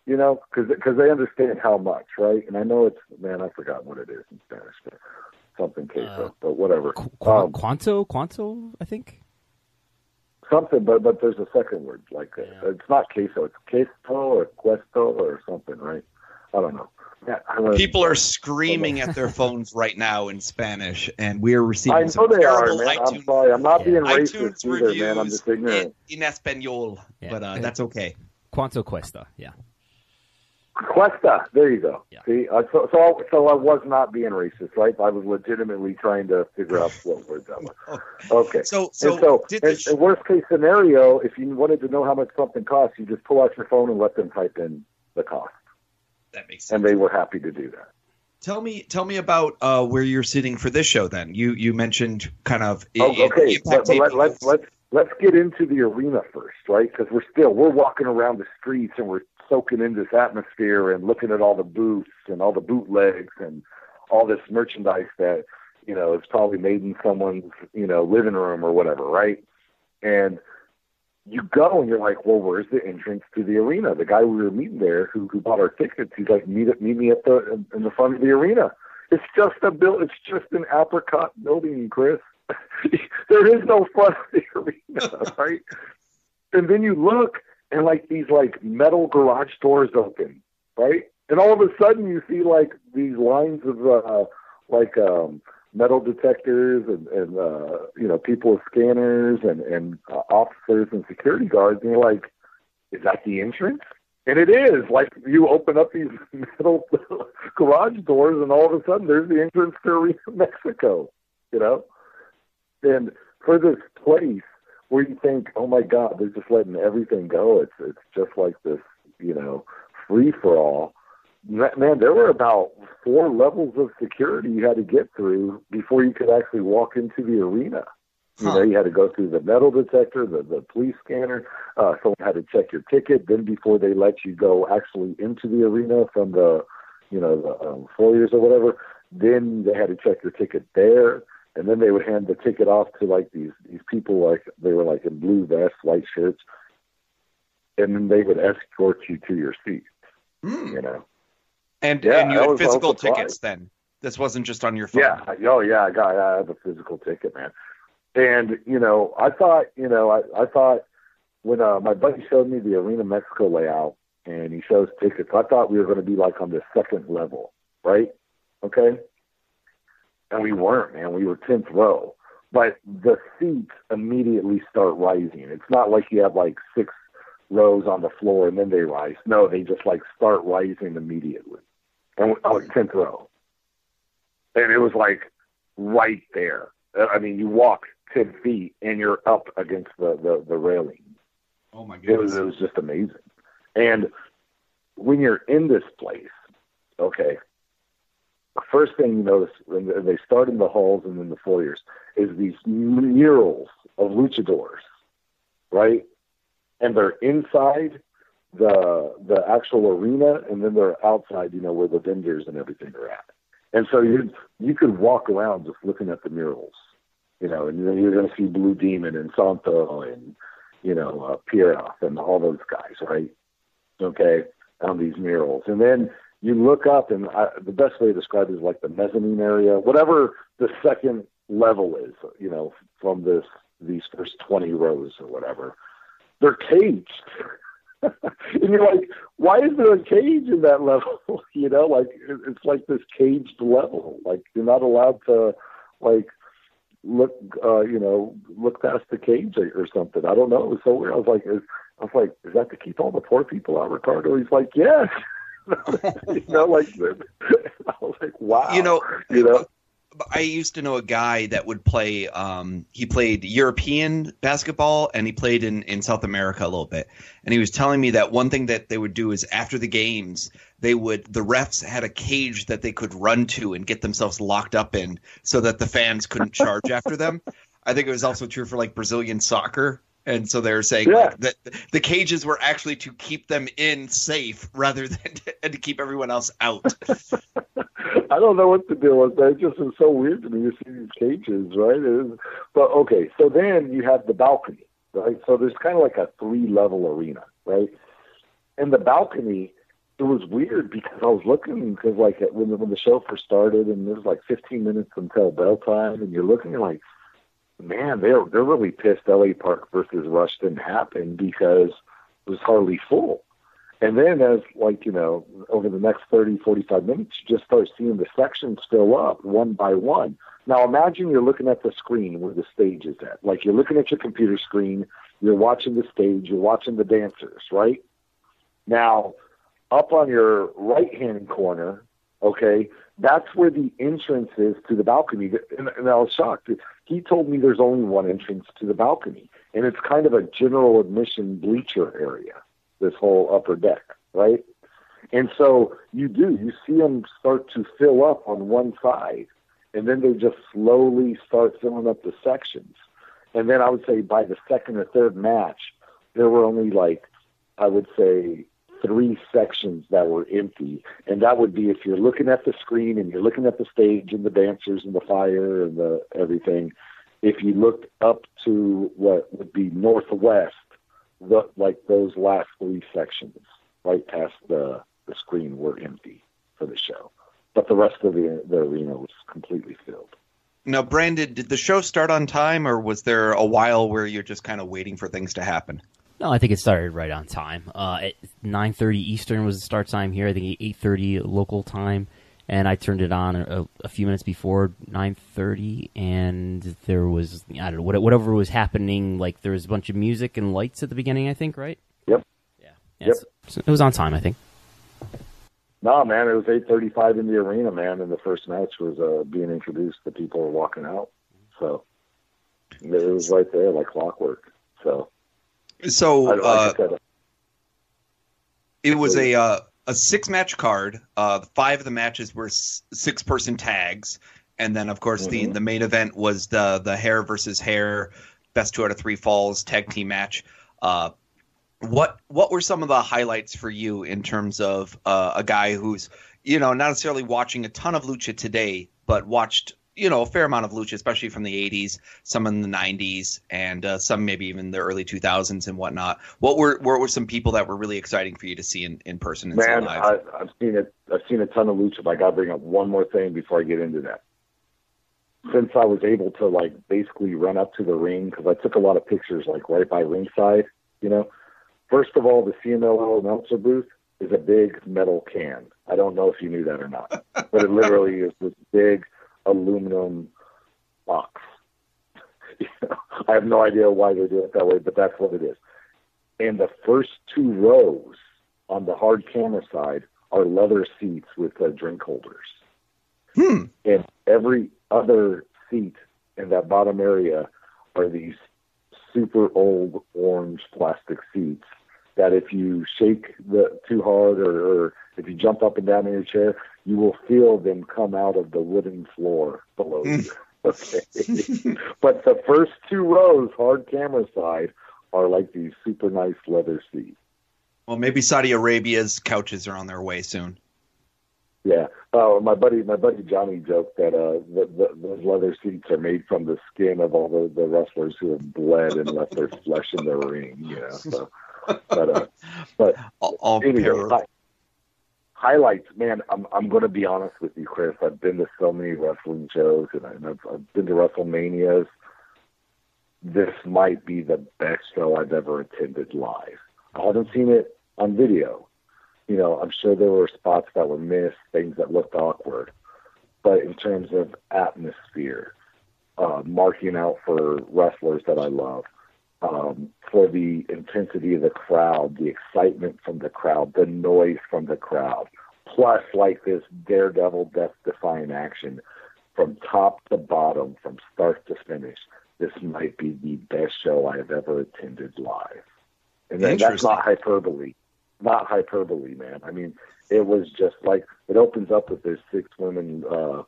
You know, because because they understand how much, right? And I know it's man, I forgot what it is in Spanish, but something queso, uh, but whatever. Qu- um, quanto, quanto, I think something, but but there's a second word like uh, yeah. it's not queso, it's queso or questo or something, right? I don't know. Yeah, People are screaming at their phones right now in Spanish, and we are receiving I know some they are, man. iTunes, I'm sorry. I'm not yeah. being racist iTunes either, man. I'm just ignorant. In, in Espanol, yeah. but uh, that's okay. Cuánto cuesta? Yeah. Cuesta. There you go. Yeah. See, uh, so so so I was not being racist, right? I was legitimately trying to figure out what words that was. Okay. So, So, and so did the and, sh- and worst case scenario, if you wanted to know how much something costs, you just pull out your phone and let them type in the cost, that makes sense. and they were happy to do that. Tell me, tell me about uh, where you're sitting for this show. Then you you mentioned kind of Oh, i- okay, Impact but, but let, let's let's let's get into the arena first, right? Because we're still we're walking around the streets and we're soaking in this atmosphere and looking at all the booths and all the bootlegs and all this merchandise that you know is probably made in someone's you know living room or whatever, right? And you go and you're like, well, where's the entrance to the arena? The guy we were meeting there, who who bought our tickets, he's like, meet meet me at the in the front of the arena. It's just a build. It's just an apricot building, Chris. there is no front of the arena, right? And then you look, and like these like metal garage doors open, right? And all of a sudden you see like these lines of uh, like um, metal detectors and, and uh, you know people with scanners and and uh, officers and security guards, and you're like, is that the entrance? And it is like you open up these metal garage doors, and all of a sudden there's the entrance to Mexico. You know, and for this place where you think, oh my God, they're just letting everything go. It's it's just like this, you know, free for all. Man, there were about four levels of security you had to get through before you could actually walk into the arena. You know, you had to go through the metal detector, the the police scanner. Uh, someone had to check your ticket. Then before they let you go actually into the arena from the, you know, the um, foyers or whatever, then they had to check your ticket there and then they would hand the ticket off to like these these people like they were like in blue vests, white shirts, and then they would escort you to your seat. Hmm. You know? and Yeah, and you had was- I was physical tickets then. This wasn't just on your phone. Yeah. Oh yeah, I got I have a physical ticket, man. And you know, I thought you know I I thought when uh, my buddy showed me the Arena Mexico layout and he shows tickets, I thought we were going to be like on the second level, right? Okay. And we weren't, man. We were tenth row. But the seats immediately start rising. It's not like you have like six rows on the floor and then they rise. No, they just like start rising immediately. And I was tenth row, and it was like right there. Uh, I mean, you walk ten feet and you're up against the the, the railing. Oh my It was goodness. it was just amazing. And when you're in this place, okay, first thing you notice when they start in the halls and then the foyers is these murals of luchadors, right? And they're inside the the actual arena, and then they're outside, you know, where the vendors and everything are at. And so you you could walk around just looking at the murals, you know, and then you're going to see Blue Demon and Santo and you know uh, Pierre and all those guys, right? Okay, on these murals, and then you look up, and I, the best way to describe it is like the mezzanine area, whatever the second level is, you know, from this these first twenty rows or whatever. They're caged. and you're like, why is there a cage in that level? you know, like it's like this caged level. Like you're not allowed to, like, look, uh, you know, look past the cage or, something. I don't know. It was so weird. I was like, is, I was like, is that to keep all the poor people out, Ricardo? He's like, yes. you know, like I was like, wow. You know, you know, I used to know a guy that would play. Um, he played European basketball and he played in, in South America a little bit. And he was telling me that one thing that they would do is after the games, they would the refs had a cage that they could run to and get themselves locked up in, so that the fans couldn't charge after them. I think it was also true for like Brazilian soccer. And so they were saying Yeah. like that the cages were actually to keep them in safe rather than to, and to keep everyone else out. I don't know what to do with that. It just is so weird to me to see these cages, right? Is, but okay, so then you have the balcony, right? So there's kind of like a three level arena, right? And the balcony, it was weird because I was looking because like when the, when the show first started and there was like 15 minutes until bell time, and you're looking like, man, they're they're really pissed. L.A. Park versus Rush didn't happen because it was hardly full. And then as like, you know, over the next 30, 45 minutes, you just start seeing the sections fill up one by one. Now imagine you're looking at the screen where the stage is at. Like you're looking at your computer screen, you're watching the stage, you're watching the dancers, right? Now, up on your right hand corner, okay, that's where the entrance is to the balcony. And, and I was shocked. He told me there's only one entrance to the balcony, and it's kind of a general admission bleacher area, this whole upper deck, right? And so you do, you see them start to fill up on one side, and then they just slowly start filling up the sections. And then I would say by the second or third match, there were only like, I would say, three sections that were empty. And that would be if you're looking at the screen and you're looking at the stage and the dancers and the fire and the everything. If you looked up to what would be northwest, the, like those last three sections, right past the the screen, were empty for the show. But the rest of the the arena was completely filled. Now, Brandon, did the show start on time, or was there a while where you're just kind of waiting for things to happen? No, I think it started right on time. Uh, at 9:30 Eastern was the start time here. I think 8:30 local time, and I turned it on a, a few minutes before 9:30, and there was I don't know whatever was happening. Like there was a bunch of music and lights at the beginning. I think, right? Yep. Yeah. yeah yep. So it was on time. I think. No, man, it was 8:35 in the arena, man, and the first match was uh, being introduced. The people were walking out, so it was right there, like clockwork. So so uh, it was a uh, a six match card. Uh, five of the matches were six person tags, and then of course mm-hmm. the the main event was the the hair versus hair best two out of three falls tag team match. Uh, what what were some of the highlights for you in terms of uh, a guy who's you know not necessarily watching a ton of lucha today, but watched you know a fair amount of lucha, especially from the '80s, some in the '90s, and uh, some maybe even the early 2000s and whatnot. What were what were some people that were really exciting for you to see in, in person? And Man, I, I've seen it. I've seen a ton of lucha. But I got to bring up one more thing before I get into that. Since I was able to like basically run up to the ring because I took a lot of pictures like right by ringside, you know. First of all, the CMLL announcer booth is a big metal can. I don't know if you knew that or not, but it literally is this big aluminum box. I have no idea why they do it that way, but that's what it is. And the first two rows on the hard camera side are leather seats with uh, drink holders. Hmm. And every other seat in that bottom area are these super old orange plastic seats that if you shake the too hard or, or if you jump up and down in your chair, you will feel them come out of the wooden floor below you. Hmm. Okay. but the first two rows, hard camera side, are like these super nice leather seats. Well, maybe Saudi Arabia's couches are on their way soon. Yeah. Uh, my buddy, my buddy Johnny joked that uh, the, the, those leather seats are made from the skin of all the, the wrestlers who have bled and left their flesh in the ring. You know, so but uh, but all, all anyway, hi, highlights, man. I'm I'm going to be honest with you, Chris. I've been to so many wrestling shows, and I've, I've been to WrestleManias. This might be the best show I've ever attended live. I haven't seen it on video. You know, I'm sure there were spots that were missed, things that looked awkward. But in terms of atmosphere, uh, marking out for wrestlers that I love, um, for the intensity of the crowd, the excitement from the crowd, the noise from the crowd, plus like this daredevil, death-defying action from top to bottom, from start to finish. This might be the best show I have ever attended live, and that's not hyperbole. Not hyperbole, man. I mean, it was just like it opens up with this six women uh,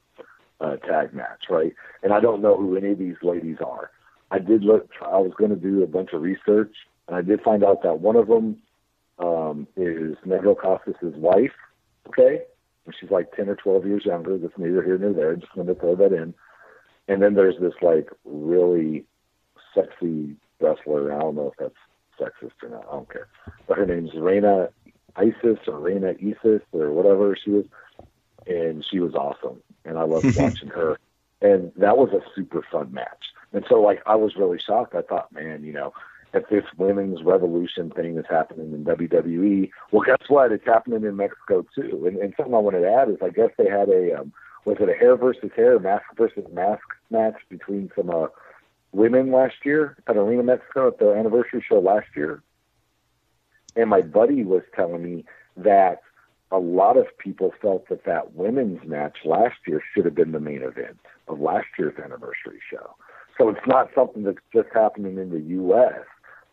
uh, tag match, right? And I don't know who any of these ladies are I did look. I was going to do a bunch of research, and I did find out that one of them um, is Negro Casas' wife. Okay, and she's like ten or twelve years younger. That's neither here nor there. Just wanted to throw that in. And then there's this like really sexy wrestler. I don't know if that's sexist or not. I don't care. But her name's Reina Isis or Reina Isis or whatever she was, and she was awesome. And I loved watching her. And that was a super fun match. And so, like, I was really shocked. I thought, man, you know, if this women's revolution thing is happening in WWE, well, guess what? It's happening in Mexico too. And, and something I wanted to add is, I guess they had a um, was it a hair versus hair, mask versus mask match between some uh, women last year at Arena Mexico at the anniversary show last year. And my buddy was telling me that a lot of people felt that that women's match last year should have been the main event of last year's anniversary show. So it's not something that's just happening in the U.S.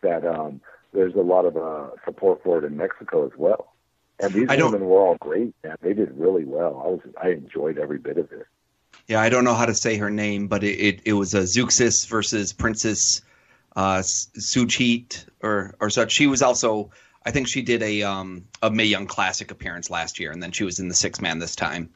That um, there's a lot of uh, support for it in Mexico as well. And these women were all great, man. They did really well. I was I enjoyed every bit of it. Yeah, I don't know how to say her name, but it it, it was a Zeuxis versus Princess uh, Sugehit or or such. She was also, I think, she did a um a Mae Young Classic appearance last year, and then she was in the six man this time,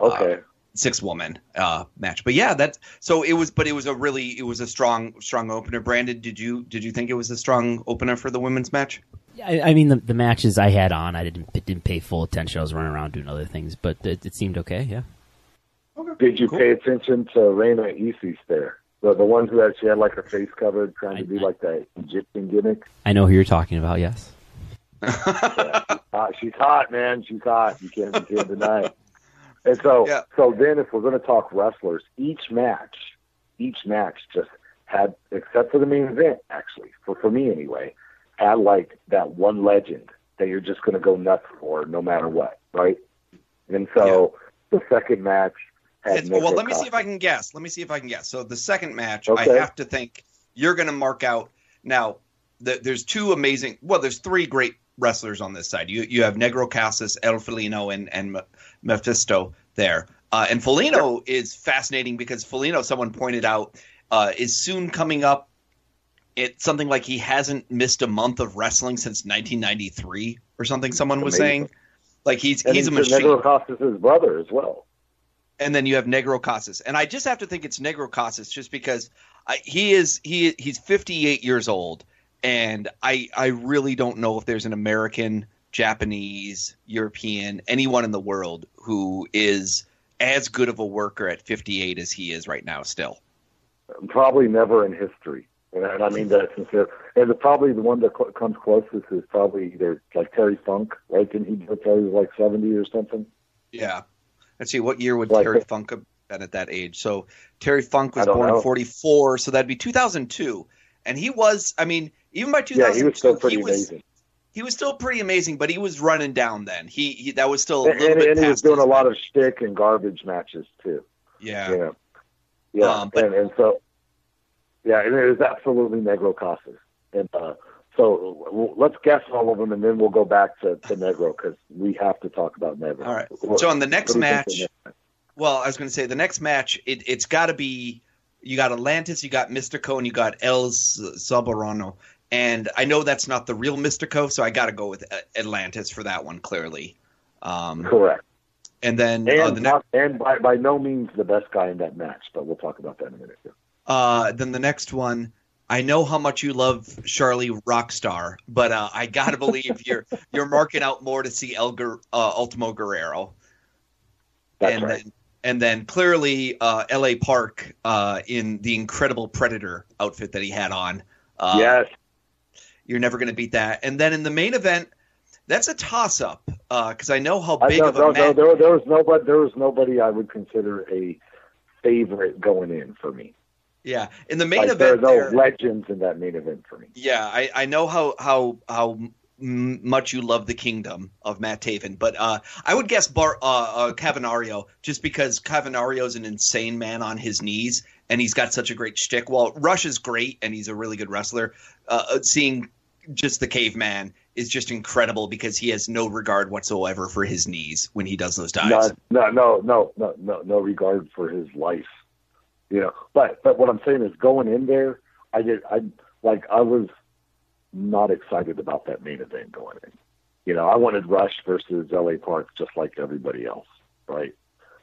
Okay. Six woman uh match. But yeah, that so it was, but it was a really it was a strong strong opener. Brandon, did you did you think it was a strong opener for the women's match? I, I mean, the, the matches I had on, I didn't didn't pay full attention. I was running around doing other things, but it, it seemed okay. Yeah. Did you Cool. pay attention to Reina Isis there? The the ones that she had like her face covered, trying to do I- like that Egyptian gimmick. I know who you're talking about. Yes. Uh, she's hot, man. She's hot. You can't, you can't deny it. And so, Yeah. so then, if we're going to talk wrestlers, each match, each match just had, except for the main event, actually, for for me anyway, had like that one legend that you're just going to go nuts for, no matter what, right? And so, the second match had. Well, let me see if I can guess. Let me see if I can guess. So the second match, Okay. I have to think you're going to mark out. Now, the, there's two amazing. Well, there's three great wrestlers on this side. You you have Negro Casas, El Felino, and and Mephisto there. Uh, and Felino is fascinating because Felino, someone pointed out, uh, is soon coming up. It's something like he hasn't missed a month of wrestling since 1993 or something. Someone was saying, like he's And he's a machine Negro Casas' brother as well. and then you have Negro Casas, and I just have to think it's Negro Casas just because I, he is he he's 58 years old, and I I really don't know if there's an American, Japanese, European, anyone in the world who is as good of a worker at 58 as he is right now. Still, Probably never in history. And I, mean that sincere. And the, probably the one that comes closest is probably either like Terry Funk, right? Didn't he do was like 70 or something? yeah. Let's see, what year would Like- Terry Funk have been at that age? So Terry Funk was born in 44, so that'd be 2002, and he was. I mean, even by 2002, Yeah, he was still pretty he was amazing. he was still pretty amazing, but he was running down then. He, he that was still a And, little and, bit and he was doing a lot of shtick and garbage matches too. yeah. Yeah. Yeah. Um, but- and, and so, yeah, and it was absolutely Negro Casas. And uh, so let's guess all of them, and then we'll go back to, to Negro because we have to talk about Negro. All right. So on the next do you think match, well, I was going to say the next match, it, it's got to be you got Atlantis, you got Mystico, and you got El Soberano. And I know that's not the real Mystico, so I got to go with uh, Atlantis for that one, clearly. Um, Correct. and then And, uh, the next. and by, by no means the best guy in that match, but we'll talk about that in a minute. Uh, then the next one, I know how much you love Charlie Rockstar, but uh, I gotta believe you're you're marking out more to see Elgar uh, Ultimo Guerrero, That's and right. then and then clearly uh, L.A. Park uh, in the incredible Predator outfit that he had on. Uh, yes. you're never gonna beat that. And then in the main event, that's a toss up because I know how big no, of a no, no, match. there, there was nobody. There was nobody I would consider a favorite going in for me. Yeah, in the main like, there are no there- legends in that main event for me. Yeah, I, I know how how how much you love the kingdom of Matt Taven, but uh, I would guess Bar uh, uh, Cavernario just because Cavernario is an insane man on his knees, and he's got such a great shtick. While Rush is great and he's a really good wrestler, uh, seeing just the caveman is just incredible because he has no regard whatsoever for his knees when he does those dives. No, no, no, no, no, no, no regard for his life. You know, but but what I'm saying is going in there, I did, I like, I was not excited about that main event going in. You know, I wanted Rush versus L.A. Park just like everybody else, right?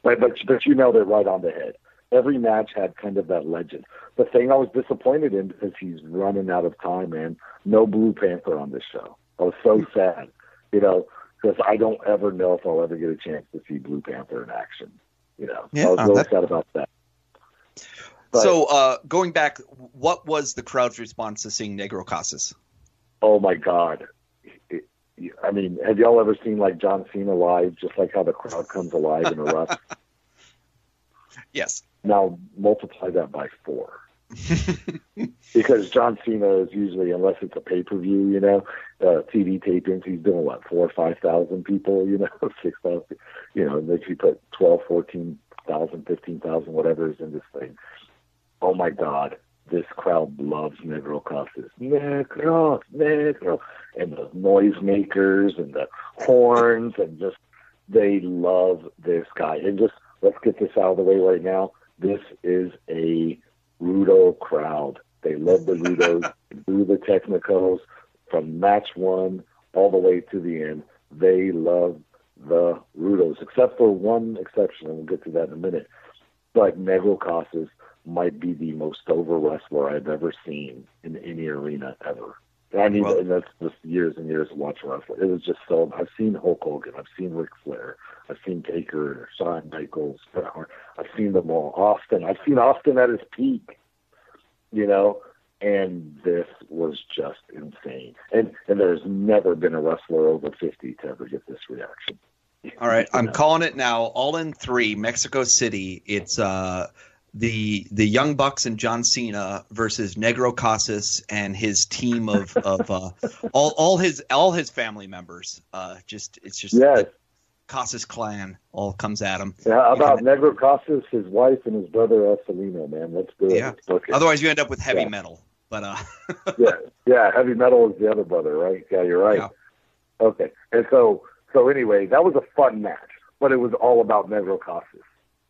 But but but you nailed it right on the head. Every match had kind of that legend. The thing I was disappointed in because he's running out of time, man. No Blue Panther on this show. I was so sad, you know, because I don't ever know if I'll ever get a chance to see Blue Panther in action. You know, Yeah, I was really that- sad about that. But, so uh, going back, what was the crowd's response to seeing Negro Casas? Oh my God. It- I mean, have y'all ever seen like John Cena live, just like how the crowd comes alive and erupts? Yes. now multiply that by four. because John Cena is usually, unless it's a pay per view, you know, uh, TV tapings, he's doing what four or five thousand people, you know, six thousand, you know, and if you put twelve, fourteen thousand, fifteen thousand, whatever is in this thing. Oh my God, this crowd loves Negro Casas. Negro, Negro, and the noisemakers and the horns and just they love this guy. And just let's get this out of the way right now. This is a Rudo crowd. They love the Rudos, do the technicals from match one all the way to the end. They love the Rudos, except for one exception, and we'll get to that in a minute. But Negro Casas might be the most over wrestler I've ever seen in any arena ever. I mean, well, that's just years and years of watching wrestling. It was just so. I've seen Hulk Hogan, I've seen Ric Flair, I've seen Taker, Shawn Michaels, I've seen them all. Austin, I've seen Austin at his peak, you know, and this was just insane. And and there's never been a wrestler over 50 to ever get this reaction. All right, I'm calling it now. All in three, Mexico City. It's uh the the Young Bucks and John Cena versus Negro Casas and his team of of uh, all all his all his family members. Uh, just it's just yes. Casas clan all comes at him. Yeah, how about. Negro Casas, his wife, and his brother Estelino, man. Let's do it. Yeah. Otherwise, you end up with heavy yeah. metal. But uh, yeah, yeah, heavy metal is the other brother, right? Yeah, you're right. Yeah. Okay, and so so anyway, that was a fun match, but it was all about Negro Casas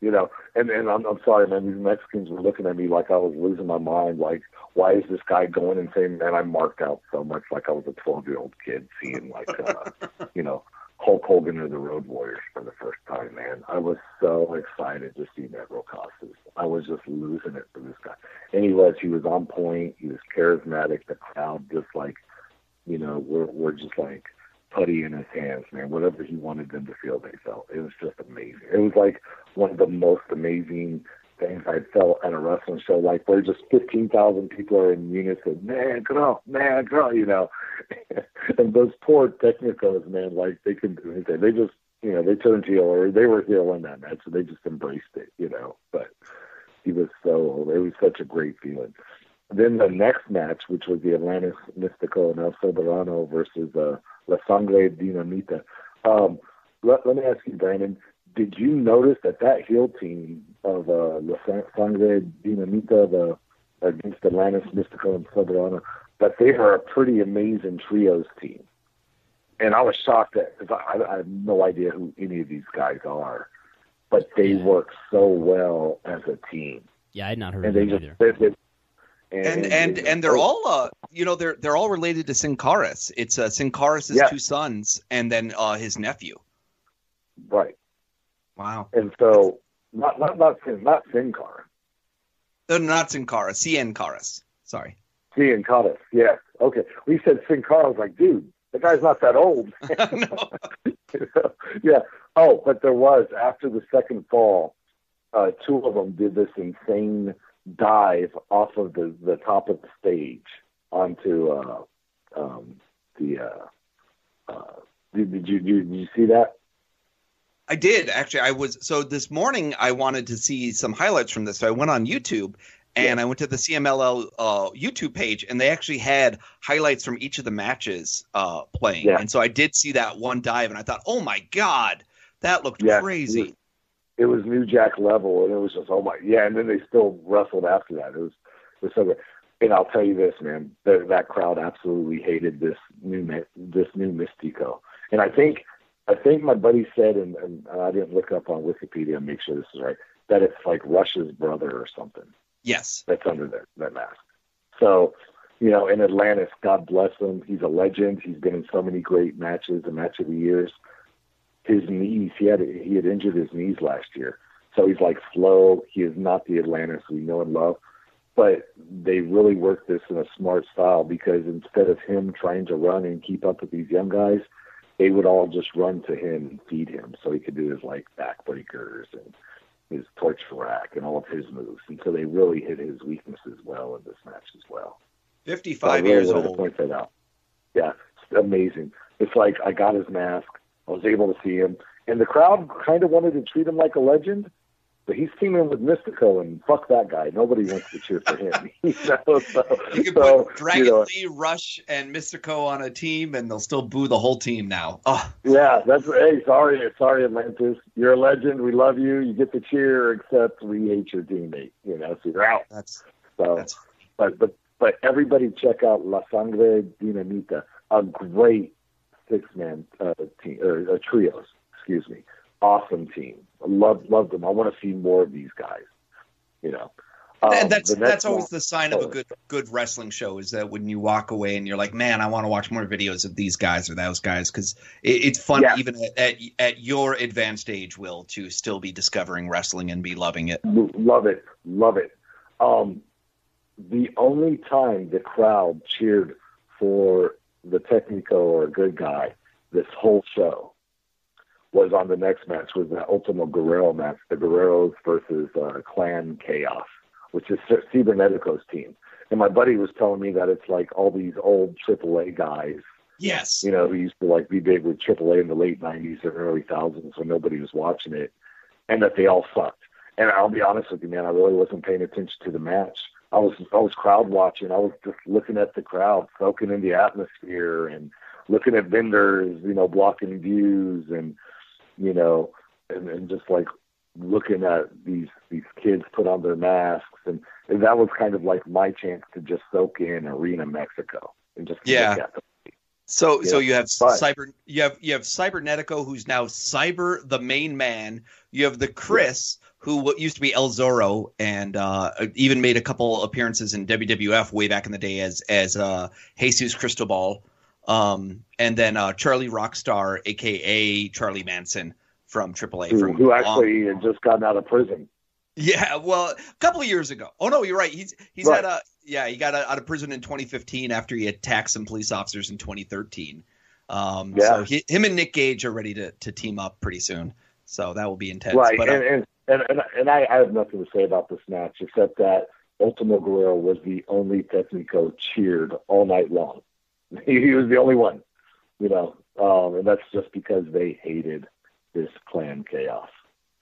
you know, and and I'm, I'm sorry, man. These Mexicans were looking at me like I was losing my mind. Like, why is this guy going and saying, "Man, I marked out so much," like I was a 12 year old kid seeing like, uh, you know, Hulk Hogan or the Road Warriors for the first time. Man, I was so excited to see Negro Casas. I was just losing it for this guy, and he was. He was on point. He was charismatic. The crowd just like, you know, we're we're just like putty in his hands, man. Whatever he wanted them to feel, they felt. It was just amazing. It was like one of the most amazing things I'd felt at a wrestling show, like where just 15,000 people are in unison, man, girl, man, girl, you know. and those poor technicos, man, like they couldn't do anything. They just, you know, they turned heel or they were heel in that match, so they just embraced it, you know. But he was so, it was such a great feeling. Then the next match, which was the Atlantis Mystico and El Soberano versus uh, La Sangre Dinamita. Um, let, let me ask you, Brandon, did you notice that that heel team of uh, La Sangre Dinamita, the against Atlantis Mystico and Soberano, that they are a pretty amazing trios team? And I was shocked that because I, I have no idea who any of these guys are, but they work so well as a team. Yeah, I had not heard and of them just, either. They, they, and and and, and they're all uh you know they're they're all related to Sin Caras. It's uh Sin Caras' yeah. two sons and then uh his nephew. Right. Wow. And so not not not Sin not Sin Cara. No, not Sin Cara. Cien Caras. Sorry. Caras. Yeah. Okay. We said Sincara. I was like, dude, the guy's not that old. yeah. Oh, but there was after the second fall, uh, two of them did this insane dive off of the, the top of the stage onto uh, um, the. Uh, uh, did, did you did you see that? I did actually. I was so this morning. I wanted to see some highlights from this, so I went on YouTube and yeah. I went to the CMLL uh, YouTube page, and they actually had highlights from each of the matches uh, playing. Yeah. And so I did see that one dive, and I thought, oh my god, that looked yeah. crazy it was New Jack level, and it was just oh my yeah. And then they still wrestled after that. It was it was so good. And I'll tell you this, man, that that crowd absolutely hated this new this new Mystico. And I think I think my buddy said, and, and I didn't look up on Wikipedia and make sure this is right, that it's like Rush's brother or something. Yes, that's under that that mask. So, you know, in Atlantis, God bless him. He's a legend. He's been in so many great matches, the match of the years his knees. He had he had injured his knees last year, so he's like slow. He is not the Atlantis we know and love. But they really worked this in a smart style because instead of him trying to run and keep up with these young guys, they would all just run to him and feed him so he could do his like backbreakers and his torture rack and all of his moves. And so they really hit his weaknesses well in this match as well. Fifty-five so really years old. To point that out. Yeah, it's amazing. It's like I got his mask. I was able to see him, and the crowd kind of wanted to treat him like a legend, but he's teaming with Mystico, and fuck that guy. Nobody wants to cheer for him. you know, so, You can so, put Dragon you know, Lee, Rush, and Mystico on a team, and they'll still boo the whole team now. Oh, Yeah, that's hey, sorry, sorry, Atlantis. You're a legend. We love you. You get to cheer, except we hate your teammate. You know, so you're out. that's So, that's but but but everybody check out La Sangre Dinamita, a great six man uh, team or uh, trios. Excuse me, awesome team. I Love love them. I want to see more of these guys. You know, Um, and that's that's always one- the sign of a oh, good good wrestling show is that when you walk away and you're like, man, I want to watch more videos of these guys or those guys because it, it's fun Yeah. even at, at at your advanced age, Will, to still be discovering wrestling and be loving it. Love it, love it. Um, the only time the crowd cheered for the Technico or a good guy this whole show was on the next match was the Ultimo Guerrero match, the Guerreros versus uh, Clan Chaos, which is Cibernetico's team. And my buddy was telling me that it's like all these old AAA guys Yes. you know, who used to like be big with AAA in the late '90s or early thousands when nobody was watching it, and that they all sucked. And I'll be honest with you, man, I really wasn't paying attention to the match. I was I was crowd watching. I was just looking at the crowd, soaking in the atmosphere, and looking at vendors, you know, blocking views, and you know, and, and just like looking at these these kids put on their masks, and, and that was kind of like my chance to just soak in Arena Mexico and just Yeah. look at them. So so you have But- cyber you have you have Cibernetico who's now Cyber the main man. You have the Chris who used to be El Zorro and uh, even made a couple appearances in WWF way back in the day as as uh, Jesus Cristobal. Um, and then uh, Charly Rockstar, aka Charly Manson from AAA. who, from who long- actually had just gotten out of prison. yeah, well, a couple of years ago. Oh no, you're right. He's he's Right. had a yeah, he got out of prison in 2015 after he attacked some police officers in 2013. Um, Yeah. So he, him and Nick Gage are ready to, to team up pretty soon. So that will be intense. right, But, uh, and, and and and and I, I have nothing to say about this match except that Ultimo Guerrero was the only Technico cheered all night long. He, was the only one, you know, um, and that's just because they hated this Clan Chaos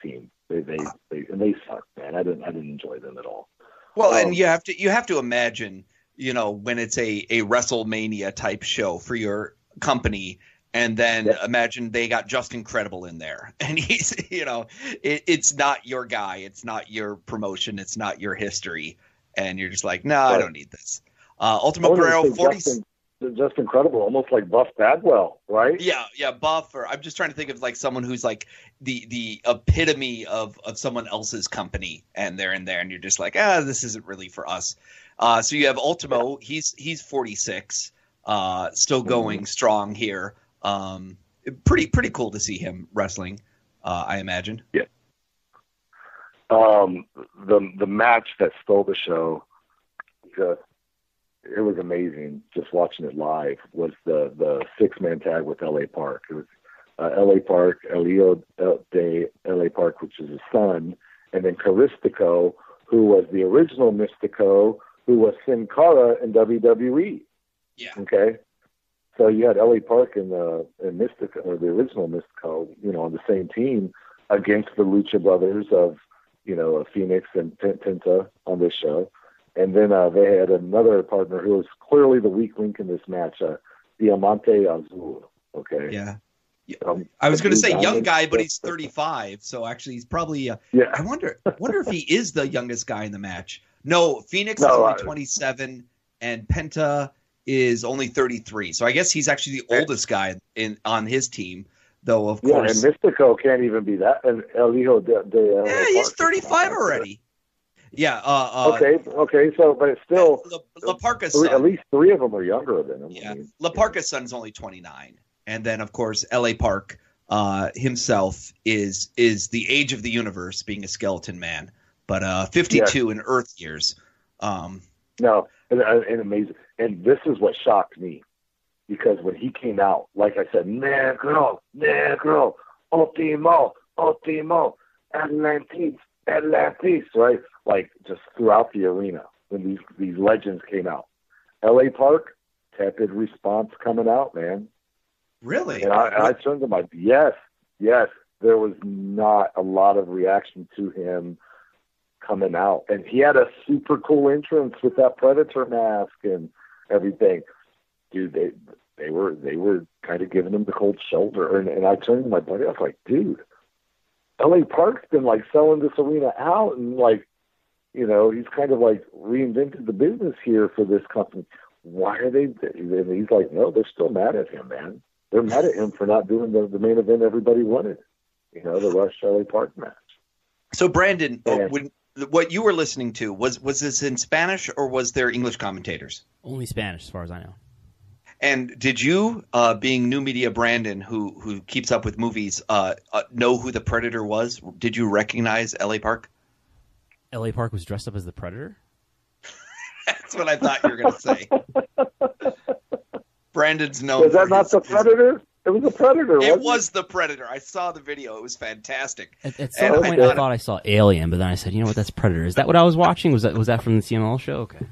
team. They they they and they sucked, man. I didn't I didn't enjoy them at all. well, um, and you have to you have to imagine, you know, when it's a a WrestleMania type show for your company. And then Yeah. imagine they got Justin Credible in there, and he's, you know, it, it's not your guy, it's not your promotion, it's not your history, and you're just like, no, I Right. don't need this. Uh, I Ultimo Guerrero, forty. Justin, just incredible, almost like Buff Bagwell, right? Yeah, yeah, Buff. Or I'm just trying to think of like someone who's like the the epitome of of someone else's company, and they're in there, and you're just like, ah, this isn't really for us. Uh, so you have Ultimo. He's he's 46, uh, still Mm-hmm. going strong here. Um, pretty pretty cool to see him wrestling. Uh, I imagine. Yeah. Um, the the match that stole the show, just it was amazing. Just watching it live was the the six man tag with L.A. Park. It was uh, L.A. Park, El Hijo de L.A. Park, which is his son, and then Caristico, who was the original Mistico, who was Sin Cara in WWE. Yeah. Okay. So you had L.A. Park and the and or the original Mistico, you know, on the same team against the Lucha Brothers of, you know, Fenix and Penta on this show. And then uh, they had another partner who was clearly the weak link in this match, uh, Diamante Azul. Okay. Yeah. Um, I was going to say young guy, but he's 35, so actually he's probably. Uh, Yeah. I wonder wonder if he is the youngest guy in the match. No, Fenix No, is only I- 27 and Penta is only 33. So I guess he's actually the oldest guy in on his team, though of Yeah, course. and Mistico can't even be that. And El Hijo de, de uh, yeah, he's 35 already. Yeah, uh, uh Okay, okay, so but it's still La, La son, at least three of them are younger than him. I yeah, mean, La Parka's son's only 29. And then of course LA Park uh himself is is the age of the universe being a skeleton man, but uh 52 in earth years. Um No, and, and amazing. And this is what shocked me because when he came out, like I said, negro, negro, ultimo, ultimo, Atlantis, Atlantis, right? Like just throughout the arena when these these legends came out. L.A. Park, tepid response coming out, man. really? And I, I turned to my yes, yes. there was not a lot of reaction to him coming out. And he had a super cool entrance with that predator mask and everything. Dude, they they were they were kind of giving him the cold shoulder. And and I turned to my buddy, I was like, dude, LA Park's been like selling this arena out and like you know, he's kind of like reinvented the business here for this company. Why are they? And he's like, no, they're still mad at him, man. They're mad at him for not doing the, the main event everybody wanted. You know, the Rush LA Park match. So, Brandon, oh, and, when, what you were listening to was was this in Spanish or was there English commentators? Only Spanish, as far as I know. And did you, uh, being new media Brandon, who who keeps up with movies, uh, uh, know who the Predator was? Did you recognize L.A. Park? L.A. Park was dressed up as the Predator. That's what I thought you were going to say. Brandon's known. Is that not his, the Predator? It was a Predator. It was the Predator. I saw the video. It was fantastic. At, at some and point, I, I, thought I saw Alien, but then I said, "You know what? That's Predator." Is that what I was watching? Was that was that from the CMLL show? Okay.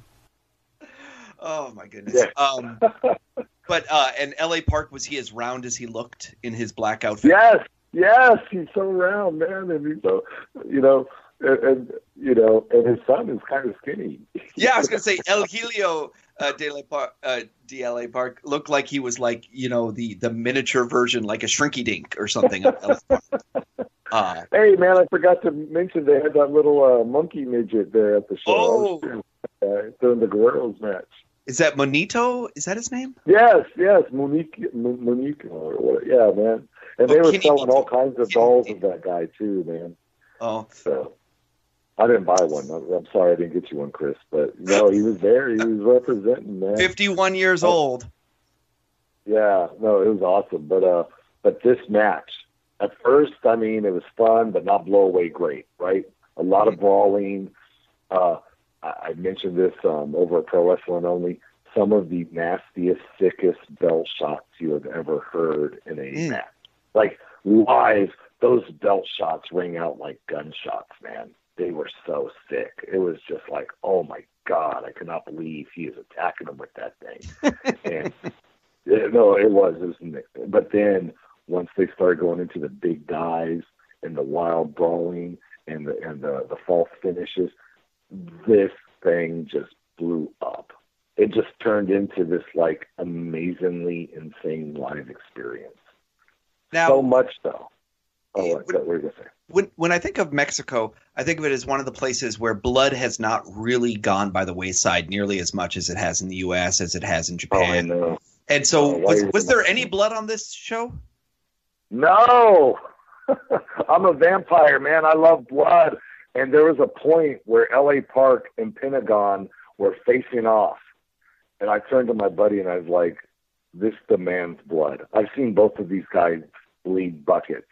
Oh my goodness. Yeah. Um, but uh, and L.A. Park was he as round as he looked in his black outfit? Yes, yes, he's so round, man, and he's so you know and, and, you know, and his son is kind of skinny. Yeah, I was gonna say El Hijo uh, de, la Par- uh, DLA Park looked like he was like you know the the miniature version, like a Shrinky Dink or something. uh, hey man, I forgot to mention they had that little uh, monkey midget there at the show. Oh, uh, during the Guerreros match. Is that Monito? Is that his name? Yes, yes, Monique, Monique? Yeah, man. And oh, they were selling all kinds of dolls of that guy too, man. Oh, so I didn't buy one. I'm sorry I didn't get you one, Chris. But no, he was there. He was representing, man. 51 years old. Yeah, no, it was awesome. But uh, but this match, at first, I mean, it was fun, but not blow away great, right? A lot of mm-hmm. brawling. Uh, I mentioned this um, over at Pro Wrestling Only. Some of the nastiest, sickest belt shots you have ever heard in a mm. match. Like live, those belt shots ring out like gunshots, man they were so sick. It was just like, oh my god, I cannot believe he is attacking them with that thing. and no, it was. It was. But then once they started going into the big dives and the wild brawling and the and the the false finishes, this thing just blew up. It just turned into this like amazingly insane live experience. Now, so much so. Oh, what, what were you say? when when I think of Mexico, I think of it as one of the places where blood has not really gone by the wayside nearly as much as it has in the U.S. as it has in oh, Japan. Oh, and so, oh, was, was there any blood on this show? No, I'm a vampire, man. I love blood. And there was a point where L.A. Park and Pentagon were facing off, and I turned to my buddy and I was like, "This demands blood." I've seen both of these guys bleed buckets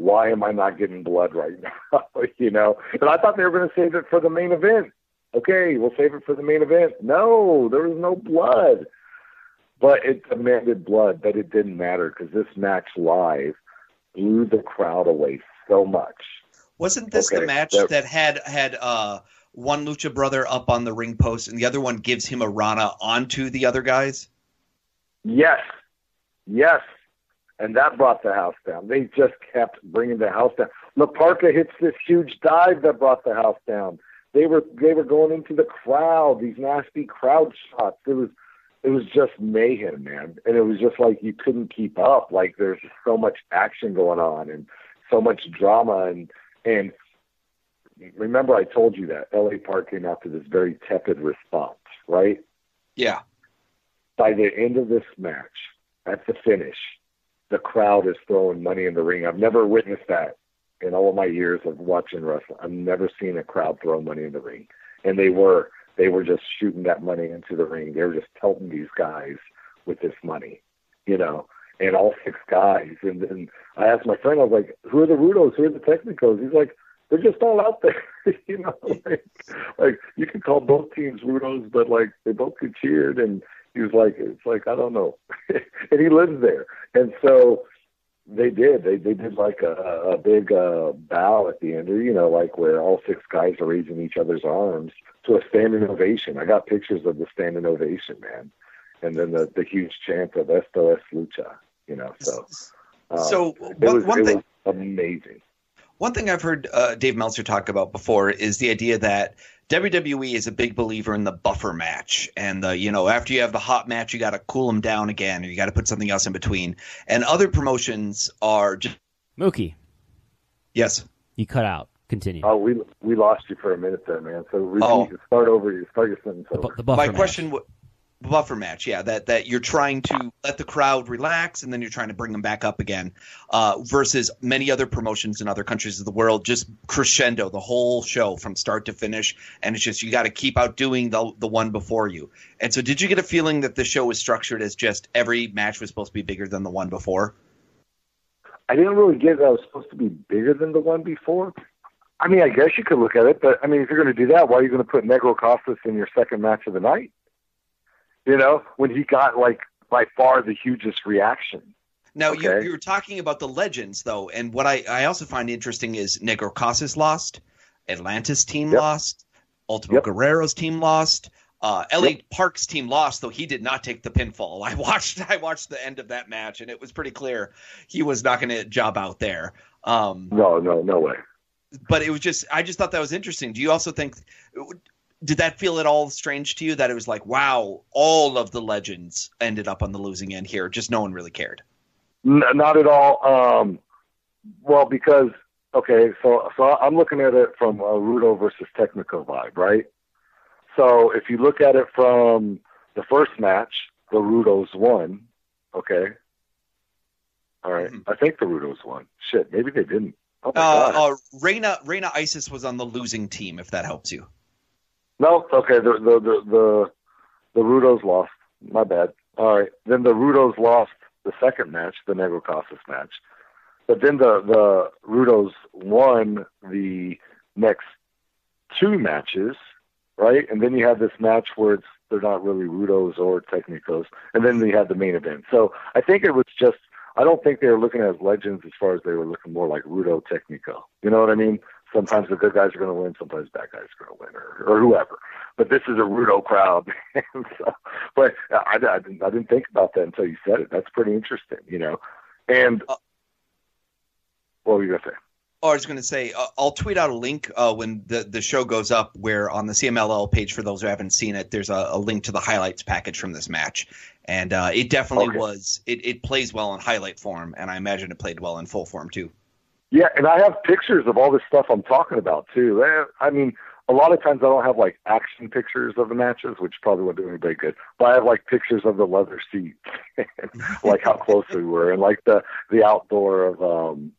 why am I not getting blood right now? you know, and I thought they were going to save it for the main event. Okay, we'll save it for the main event. No, there was no blood, but it demanded blood, but it didn't matter because this match live blew the crowd away so much. Wasn't this okay, the match that, that had had uh, one lucha brother up on the ring post and the other one gives him a rana onto the other guys? Yes, yes, and that brought the house down. They just kept bringing the house down. La Parka hits this huge dive that brought the house down. They were they were going into the crowd, these nasty crowd shots. It was it was just mayhem, man, and it was just like you couldn't keep up. Like there's so much action going on and so much drama and and remember I told you that LA Park came out to this very tepid response, right? Yeah. By the end of this match, at the finish, the crowd is throwing money in the ring. I've never witnessed that in all of my years of watching wrestling. I've never seen a crowd throw money in the ring, and they were they were just shooting that money into the ring. They were just pelting these guys with this money, you know. And all six guys. And then I asked my friend, I was like, "Who are the Rudos? Who are the Technicos?" He's like, "They're just all out there." you know, like, like you can call both teams Rudos, but like they both get cheered and he was like, it's like I don't know, and he lives there, and so they did. They they did like a, a big uh, bow at the end, or you know, like where all six guys are raising each other's arms to a standing ovation. I got pictures of the standing ovation, man, and then the the huge chant of "Esto es lucha," you know. So, um, so one, was, one thing. Amazing. One thing I've heard uh, Dave Meltzer talk about before is the idea that WWE is a big believer in the buffer match, and the you know after you have the hot match, you got to cool them down again, or you got to put something else in between. And other promotions are just Mookie, yes. you cut out. Continue. Oh, we we lost you for a minute there, man. So repeat, Oh. start over. You start your sentence the, bu- the buffer My match. question, w- buffer match, yeah, that that you're trying to let the crowd relax, and then you're trying to bring them back up again, uh, versus many other promotions in other countries of the world, just crescendo the whole show from start to finish, and it's just you got to keep outdoing the the one before you. And so, did you get a feeling that the show was structured as just every match was supposed to be bigger than the one before? I didn't really get that it was supposed to be bigger than the one before. I mean, I guess you could look at it, but I mean, if you're going to do that, why are you going to put Negro Casas in your second match of the night? You know, when he got like by far the hugest reaction. Now you Okay. you were talking about the legends though, and what I, I also find interesting is Negro Casas lost, Atlantis team Yep. lost, Ultimo Yep. Guerrero's team lost, uh, L.A. Park's team lost, though he did not take the pinfall. I watched I watched the end of that match, and it was pretty clear he was not going to job out there. Um, No, no, no way. but it was just I just thought that was interesting. Do you also think did that feel at all strange to you that it was like wow, all of the legends ended up on the losing end here, just no one really cared. N- not at all. Um, well, because okay, so so I'm looking at it from a Rudo versus Technico vibe, right? So if you look at it from the first match, the Rudos won. Okay. All right. Mhm. I think the Rudos won. Shit, maybe they didn't. Oh Uh, uh, Reina Reina Isis was on the losing team, if that helps you. No, okay. The the the the, the Rudos lost. My bad. All right. Then the Rudos lost the second match, the Negro Casas match. But then the the Rudos won the next two matches, right? And then you have this match where it's they're not really Rudos or Technicos, and then you had the main event. So I think it was just I don't think they were looking at legends as far as they were looking more like Rudo Technico. You know what I mean? Sometimes the good guys are going to win, sometimes bad guys are going to win, or, or whoever. But this is a Rudo crowd. so, but I, I, didn't, I didn't think about that until you said it. That's pretty interesting, you know. And Uh, what were you going to say? Oh, I was going to say, uh, I'll tweet out a link uh, when the, the show goes up, where on the CMLL page, for those who haven't seen it, there's a, a link to the highlights package from this match. And uh, it definitely Okay. was, it, it plays well in highlight form, and I imagine it played well in full form too. Yeah, and I have pictures of all this stuff I'm talking about too. Eh, I mean, a lot of times I don't have like action pictures of the matches, which probably wouldn't do anybody good. But I have like pictures of the leather seats, and, like how close we were, and like the the outdoor of um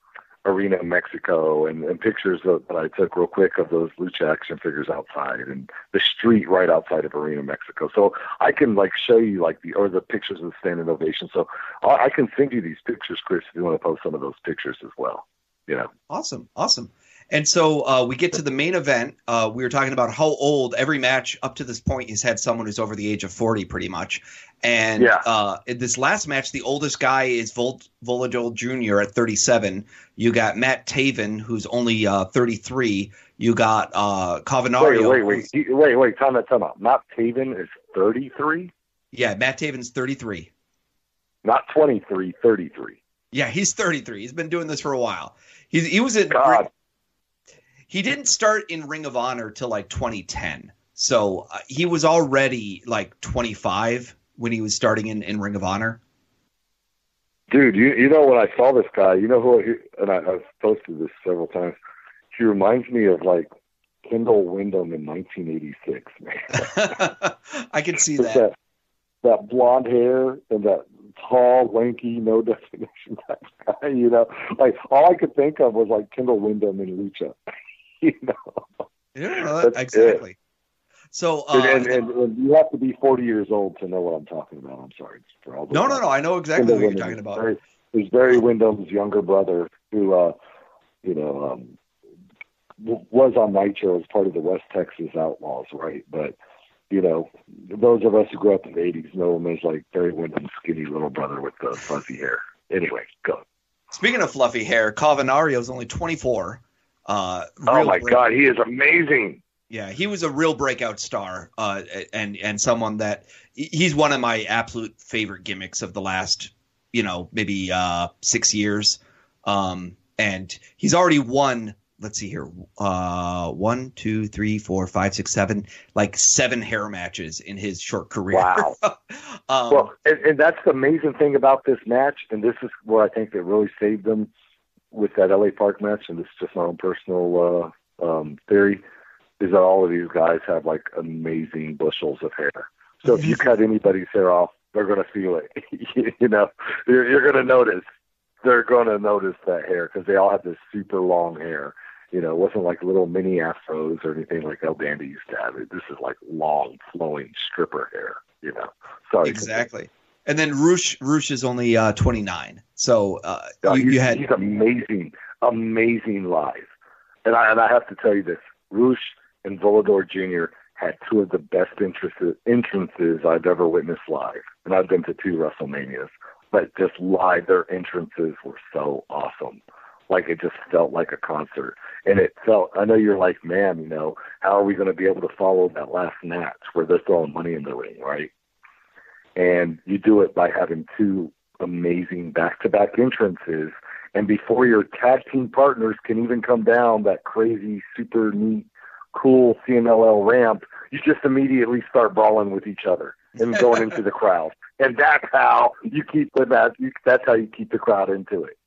arena in Mexico, and, and pictures of, that I took real quick of those lucha action figures outside, and the street right outside of arena Mexico. So I can like show you like the or the pictures of the standing ovation. So I, I can send you these pictures, Chris, if you want to post some of those pictures as well. You know. Awesome, awesome. And so uh, we get to the main event. Uh, we were talking about how old every match up to this point has had someone who's over the age of 40, pretty much. And Yeah. uh, in this last match, the oldest guy is Vol- Volador Jr. at 37. You got Matt Taven, who's only uh, 33. You got uh, Wait, Cavernario. wait, wait, He- wait, wait. Time out, time out. Matt Taven is 33, Yeah, Matt Taven's 33. not 23, 33. Yeah, he's 33. He's been doing this for a while. He, he was in. God. he didn't start in Ring of Honor till like 2010. So uh, he was already like 25 when he was starting in, in Ring of Honor. Dude, you you know when I saw this guy, you know who? He, and I, I've posted this several times. He reminds me of like Kendall Windham in 1986, man. I can see that. that that blonde hair and that tall, lanky, no definition type guy. You know, like all I could think of was like Kendall Windham and Lucha. you know, Yeah, That's exactly. So uh, and, and, and you have to be 40 years old to know what I'm talking about. I'm sorry for all. the- no, no, no. I know exactly Kendall what you're talking about. Very, is Barry Windham's younger brother, who, uh, you know, um, was on Nitro as part of the West Texas Outlaws, right? But you know, those of us who grew up in the '80s know him as like Barry Windham's skinny little brother with the fuzzy hair. Anyway, go. Speaking of fluffy hair, Cavernario's only 24. Uh, Oh my God, he is amazing. Yeah, he was a real breakout star, uh, and and someone that he's one of my absolute favorite gimmicks of the last, you know, maybe uh, six years. Um, and he's already won. Let's see here, uh, one, two, three, four, five, six, seven, like seven hair matches in his short career. Wow. um, well, and, and that's the amazing thing about this match, and this is where I think it really saved them with that LA Park match, and this is just my own personal uh, um, theory, is that all of these guys have like amazing bushels of hair. So if you cut anybody's hair off, they're going to feel it. you know, you're, you're going to notice. They're going to notice that hair because they all have this super long hair. You know, it wasn't like little mini afros or anything like El Dandy used to have. It. This is like long, flowing stripper hair. You know, sorry. Exactly. And then Rush Rush is only uh, 29. So uh, no, you, you had he's amazing, amazing live. And I and I have to tell you this: Rush and Volador Jr. had two of the best entrances, entrances I've ever witnessed live, and I've been to two WrestleManias. But just live, their entrances were so awesome. Like it just felt like a concert, and it felt. I know you're like, man, you know, how are we going to be able to follow that last match where they're throwing money in the ring, right? And you do it by having two amazing back-to-back entrances, and before your tag team partners can even come down that crazy, super neat cool CMLL ramp, you just immediately start brawling with each other and going into the crowd. And that's how you keep the that that's how you keep the crowd into it.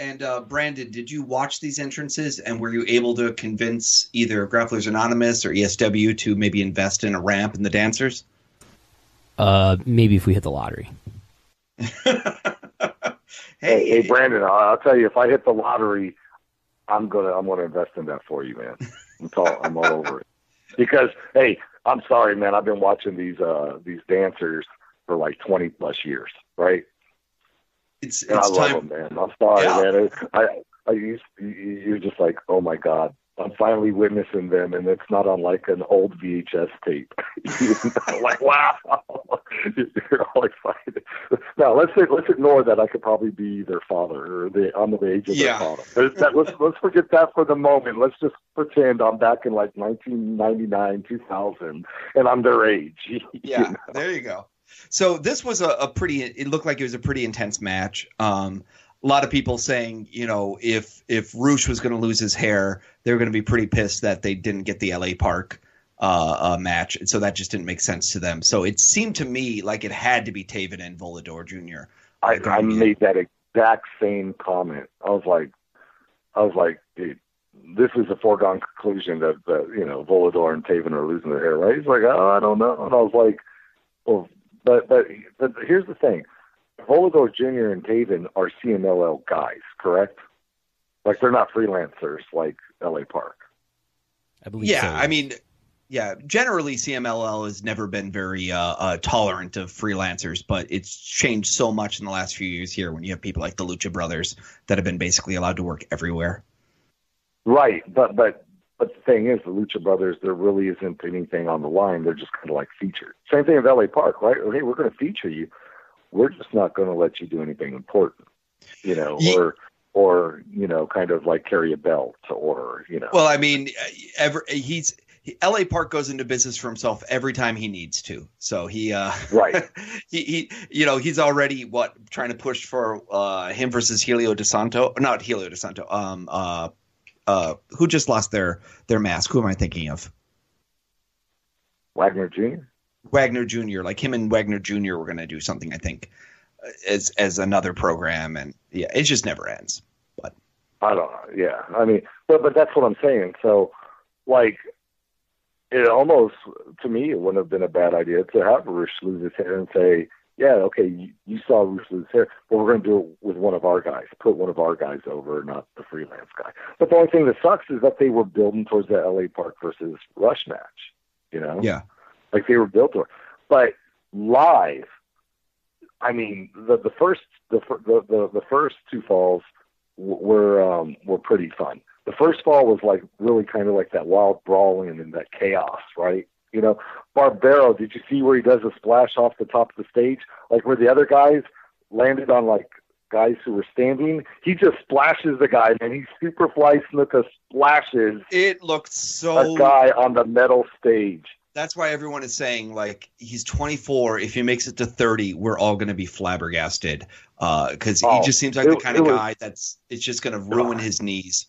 And uh, Brandon, did you watch these entrances and were you able to convince either Grapplers Anonymous or ESW to maybe invest in a ramp and the dancers? Uh, maybe if we hit the lottery. hey, hey, hey, Brandon, I'll tell you, if I hit the lottery, I'm gonna I'm gonna invest in that for you, man. I'm all, I'm all over it. Because hey, I'm sorry, man. I've been watching these uh these dancers for like 20 plus years, right? It's, it's I love time. them, man. I'm sorry, Yeah. man. I I used you're just like, oh my god. I'm finally witnessing them, and it's not on like an old VHS tape. like, wow, you're all excited. Now let's say, let's ignore that. I could probably be their father or the I'm the age of Yeah. their father. That, let's let's forget that for the moment. Let's just pretend I'm back in like 1999, 2000, and I'm their age. you Yeah, know? there you go. So this was a, a pretty. It looked like it was a pretty intense match. Um, a lot of people saying, you know, if if Rush was going to lose his hair, they were going to be pretty pissed that they didn't get the LA Park uh, uh, match, and so that just didn't make sense to them. So it seemed to me like it had to be Taven and Volador Jr. I, I made that exact same comment. I was like, I was like, dude, this is a foregone conclusion that, that you know Volador and Taven are losing their hair, right? He's like, oh, I don't know, and I was like, well, but but but here's the thing, Volador Jr. and Taven are CMLL guys, correct? Like they're not freelancers like LA Park. I believe. Yeah, so. I mean, yeah. Generally, CMLL has never been very uh, uh, tolerant of freelancers, but it's changed so much in the last few years here when you have people like the Lucha Brothers that have been basically allowed to work everywhere. Right, but but but the thing is, the Lucha Brothers, there really isn't anything on the line. They're just kind of like featured. Same thing with LA Park, right? Hey, we're going to feature you. We're just not going to let you do anything important, you know, Ye- or or you know, kind of like carry a belt, or you know. Well, I mean, ever he's he, L.A. Park goes into business for himself every time he needs to. So he, uh, Right. he, he, you know, he's already what trying to push for uh, him versus Hijo del Santo, not Hijo del Santo. Um, uh, uh, who just lost their their mask? Who am I thinking of? Wagner Jr. Wagner Jr. Like him and Wagner Jr. were going to do something, I think, uh, as as another program, and yeah, it just never ends. But I don't know. Yeah, I mean, but but that's what I'm saying. So, like, it almost to me it wouldn't have been a bad idea to have Rush lose his hair and say, yeah, okay, you, you saw Rush lose hair, but we're going to do it with one of our guys. Put one of our guys over, not the freelance guy. But the only thing that sucks is that they were building towards the LA Park versus Rush match. You know, yeah, like they were built for. But live, I mean, the the first the the the, the first two falls were um, were pretty fun. The first fall was like really kind of like that wild brawling and that chaos, right? You know, Barbaro. Did you see where he does a splash off the top of the stage, like where the other guys landed on like guys who were standing? He just splashes the guy, and he super fly Snuka splashes it looked so a guy on the metal stage. that's why everyone is saying like he's 24 if he makes it to 30 we're all going to be flabbergasted uh, because Oh, he just seems like it- the kind of was- guy that's it's just going to ruin his knees.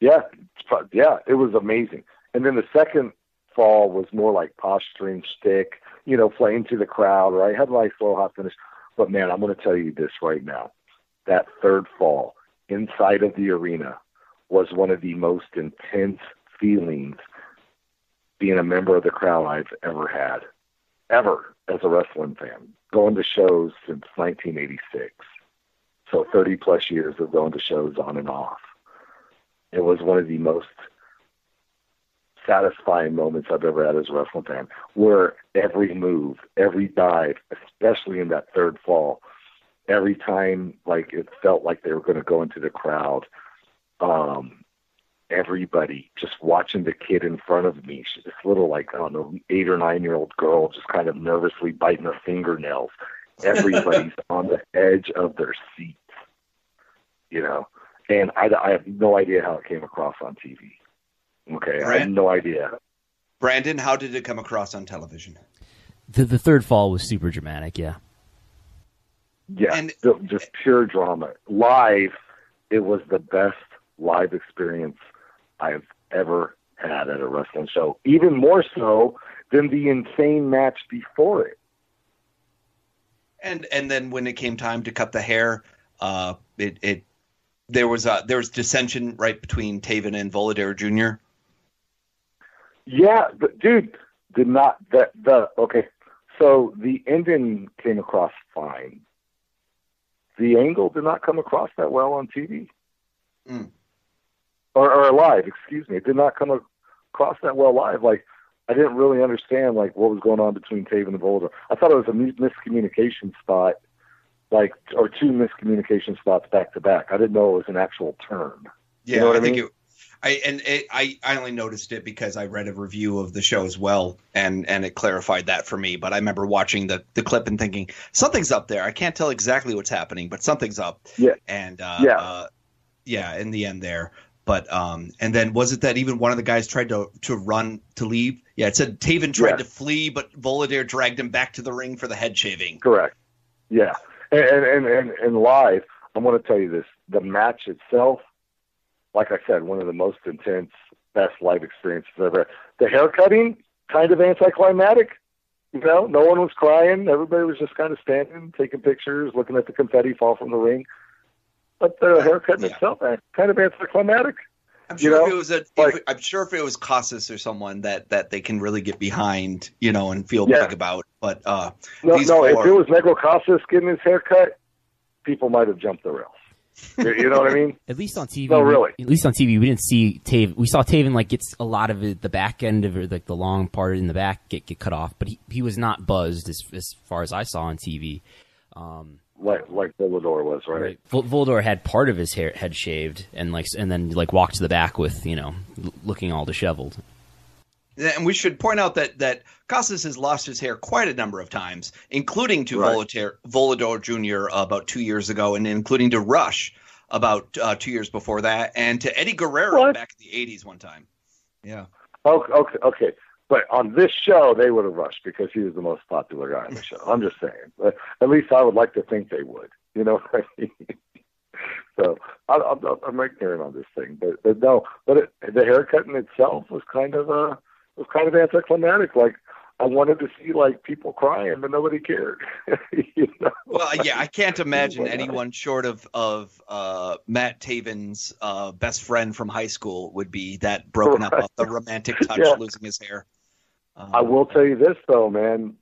Yeah, yeah, it was amazing. And then the second fall was more like posturing stick, you know, playing to the crowd, right? Had a nice little hot finish. But man, I'm going to tell you this right now. That third fall inside of the arena was one of the most intense feelings being a member of the crowd I've ever had, ever as a wrestling fan. Going to shows since 1986. So 30 plus years of going to shows on and off it was one of the most satisfying moments I've ever had as a wrestling fan, where every move, every dive, especially in that third fall, every time like it felt like they were going to go into the crowd, um, everybody just watching the kid in front of me, she's this little like I don't know eight or nine year old girl, just kind of nervously biting her fingernails. Everybody's on the edge of their seats, you know and I, I have no idea how it came across on TV. Okay, I have Brand- no idea. Brandon, how did it come across on television? The, the third fall was super dramatic. Yeah. Yeah, And- ju- just pure drama. Live, it was the best live experience I've ever had at a wrestling show. Even more so than the insane match before it. And and then when it came time to cut the hair, uh, it it there was uh there was dissension right between Taven and Volador Jr. Yeah, but dude, did not that the okay. So the ending came across fine. The angle did not come across that well on TV. Mm. Or, or live, excuse me. It did not come across that well live. Like I didn't really understand like what was going on between Taven and the Boulder. I thought it was a miscommunication spot, like or two miscommunication spots back to back. I didn't know it was an actual turn. Yeah, know what I I think mean? it. I and it, I I only noticed it because I read a review of the show as well, and and it clarified that for me. But I remember watching the the clip and thinking something's up there. I can't tell exactly what's happening, but something's up. Yeah. And uh, Yeah. uh, yeah. In the end, there. But um, and then was it that even one of the guys tried to to run to leave? Yeah, it said Taven tried Yeah. to flee, but Volador dragged him back to the ring for the head shaving. Correct. Yeah. And and and, and live, I'm going to tell you this: the match itself, like I said, one of the most intense, best live experiences I've ever. The haircutting, kind of anticlimactic. You know, no one was crying. Everybody was just kind of standing, taking pictures, looking at the confetti fall from the ring. But the haircutting Yeah. itself, kind of anticlimactic. I'm You sure if know, it was a, like- if, I'm sure if it was Casas or someone that that they can really get behind, you know, and feel Yeah. big about. But uh, No, no. four- If it was Negro Casas getting his haircut, people might have jumped the rails. You know what I mean? At least on TV. No, we- really. at least on TV, we didn't see Taven. We saw Taven like gets a lot of it, the back end of it, like the long part in the back get get cut off, but he he was not buzzed as as far as I saw on TV. Um, Like like Volador was, right? right. Vol- Voldor had part of his hair head shaved and like and then like walked to the back with you know looking all disheveled. And we should point out that that Casas has lost his hair quite a number of times, including to Right. Volatir, Volador Jr. about two years ago, and including to Rush about uh, two years before that, and to Eddie Guerrero What? back in the '80s one time. Yeah. Okay, okay, okay. But on this show, they would have rushed because he was the most popular guy on the show. I'm just saying. But at least I would like to think they would. You know what I mean? So I, I'm, I'm ignorant on this thing, but but no. But it, the haircut in itself was kind of uh was kind of anticlimactic. Like I wanted to see like people crying, but nobody cared. you know? Well, yeah, I can't imagine anyone short of of uh, Matt Taven's uh, best friend from high school would be that broken up off the romantic touch, Yeah. losing his hair. Um, I will tell you this though, man,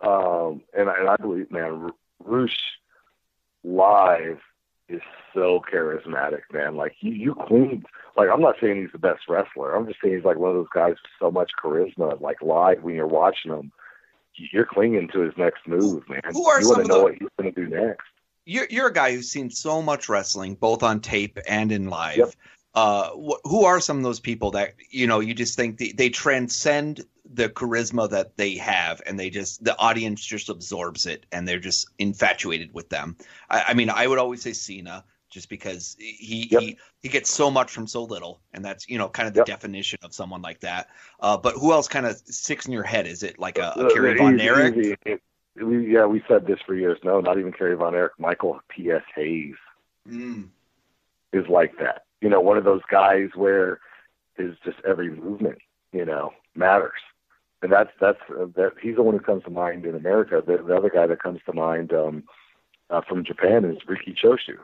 um, and I- and I believe, man, Rush live is so charismatic, man. Like you, you cleaned. Like I'm not saying he's the best wrestler. I'm just saying he's like one of those guys with so much charisma. Like live when you're watching him, you're clinging to his next move, man. Who are you want to know the- what he's going to do next? You're you're a guy who's seen so much wrestling, both on tape and in live. Yep. Uh, wh- who are some of those people that you know you just think they, they transcend the charisma that they have, and they just the audience just absorbs it, and they're just infatuated with them. I, I mean, I would always say Cena, just because he Yep. he he gets so much from so little, and that's you know kind of the Yep. definition of someone like that. Uh, but who else kind of sticks in your head? Is it like a, a Uh, Kerry easy, Von Erich? easy. we yeah we said this for years. No, not even Kerry Von Erich. Michael P.S. Hayes Mm. is like that. You know, one of those guys where is just every movement, you know, matters. And that's that's uh, that. He's the one who comes to mind in America. The, the other guy that comes to mind um, uh, from Japan is Riki Choshu.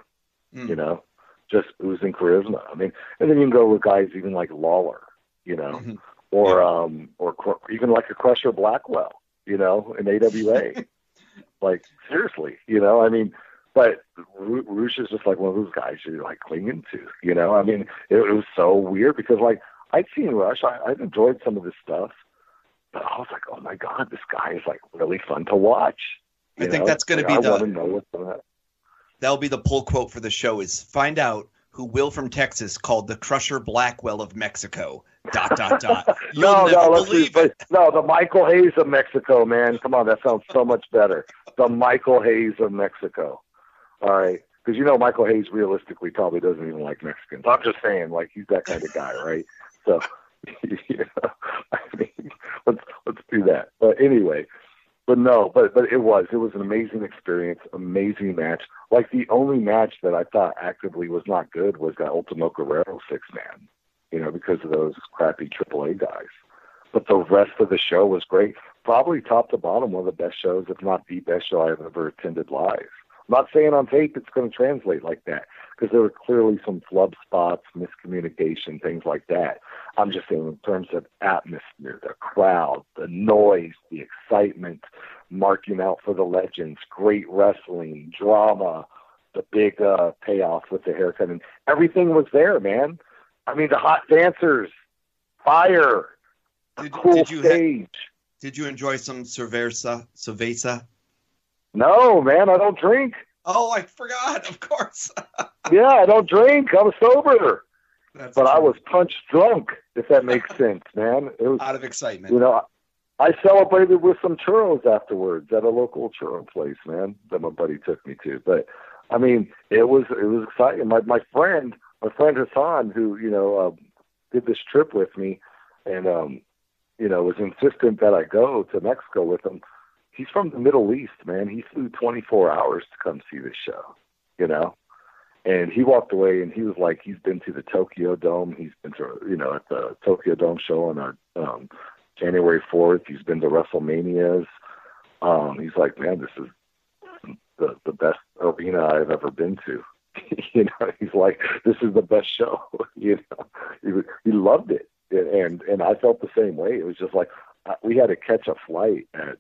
Mm. You know, just oozing charisma. I mean, and then you can go with guys even like Lawler. You know, Mhm. or um, or even like a Crusher Blackwell. You know, in AWA. like seriously, you know. I mean, but Rush is just like one of those guys you're like clinging to. You know, I mean, it, it was so weird because like I'd seen Rush, I, I'd enjoyed some of his stuff, but I was like, oh my god, this guy is like really fun to watch. I you think know? that's gonna Like, be I the- want to know what's going That'll be the pull quote for the show is find out who Will from Texas called the Crusher Blackwell of Mexico. Dot dot dot. You'll no, never no, let's it. no, the Michael Hayes of Mexico, man. Come on, that sounds so much better. The Michael Hayes of Mexico. All right, because you know Michael Hayes realistically probably doesn't even like Mexicans. I'm just saying, like he's that kind of guy, right? So, you know, I mean, let's let's do that. But anyway, but no, but but it was it was an amazing experience, amazing match. Like the only match that I thought actively was not good was that Ultimo Guerrero six man you know, because of those crappy AAA guys. But the rest of the show was great. Probably top to bottom, one of the best shows, if not the best show I've ever attended live. I'm not saying on tape it's going to translate like that, because there were clearly some flub spots, miscommunication, things like that. I'm just saying in terms of atmosphere, the crowd, the noise, the excitement, marking out for the legends, great wrestling, drama, the big uh, payoff with the haircut, and everything was there, man. I mean, the hot dancers, fire, Did, cool did you ha- stage. did you enjoy some cerveza? Cerveza? No, man, I don't drink. Oh, I forgot. Of course. Yeah, I don't drink. I'm sober, That's but I was punch drunk. If that makes sense, man. It was, out of excitement. you know, I celebrated with some churros afterwards at a local churro place, man, that my buddy took me to. But I mean, it was it was exciting. My my friend, my friend Hassan, who you know uh, did this trip with me, and um, you know was insistent that I go to Mexico with him. He's from the Middle East, man. He flew 24 hours to come see this show, you know. And he walked away, and he was like, he's been to the Tokyo Dome. He's been to, you know, at the Tokyo Dome show on our um, January 4th. He's been to WrestleManias. Um, he's like, man, this is the the best arena I've ever been to. you know, he's like, this is the best show. you know, he he loved it, and and I felt the same way. It was just like uh, we had to catch a flight at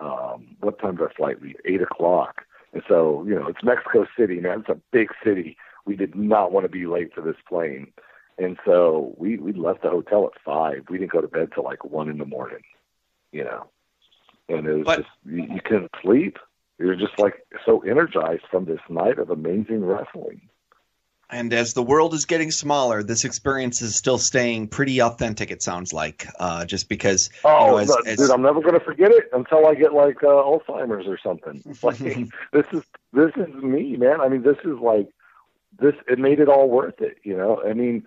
um, what time did our flight leave? Eight o'clock. And so, you know, it's Mexico City, man. It's a big city. We did not want to be late for this plane. And so we, we left the hotel at five. We didn't go to bed till like one in the morning, you know. And it was But- just, you, you couldn't sleep. You're just like so energized from this night of amazing wrestling. And as the world is getting smaller, this experience is still staying pretty authentic. It sounds like, uh, just because. Oh, you know, as- no, as- dude, I'm never going to forget it until I get like uh, Alzheimer's or something. Like this is this is me, man. I mean, this is like this. It made it all worth it, you know. I mean,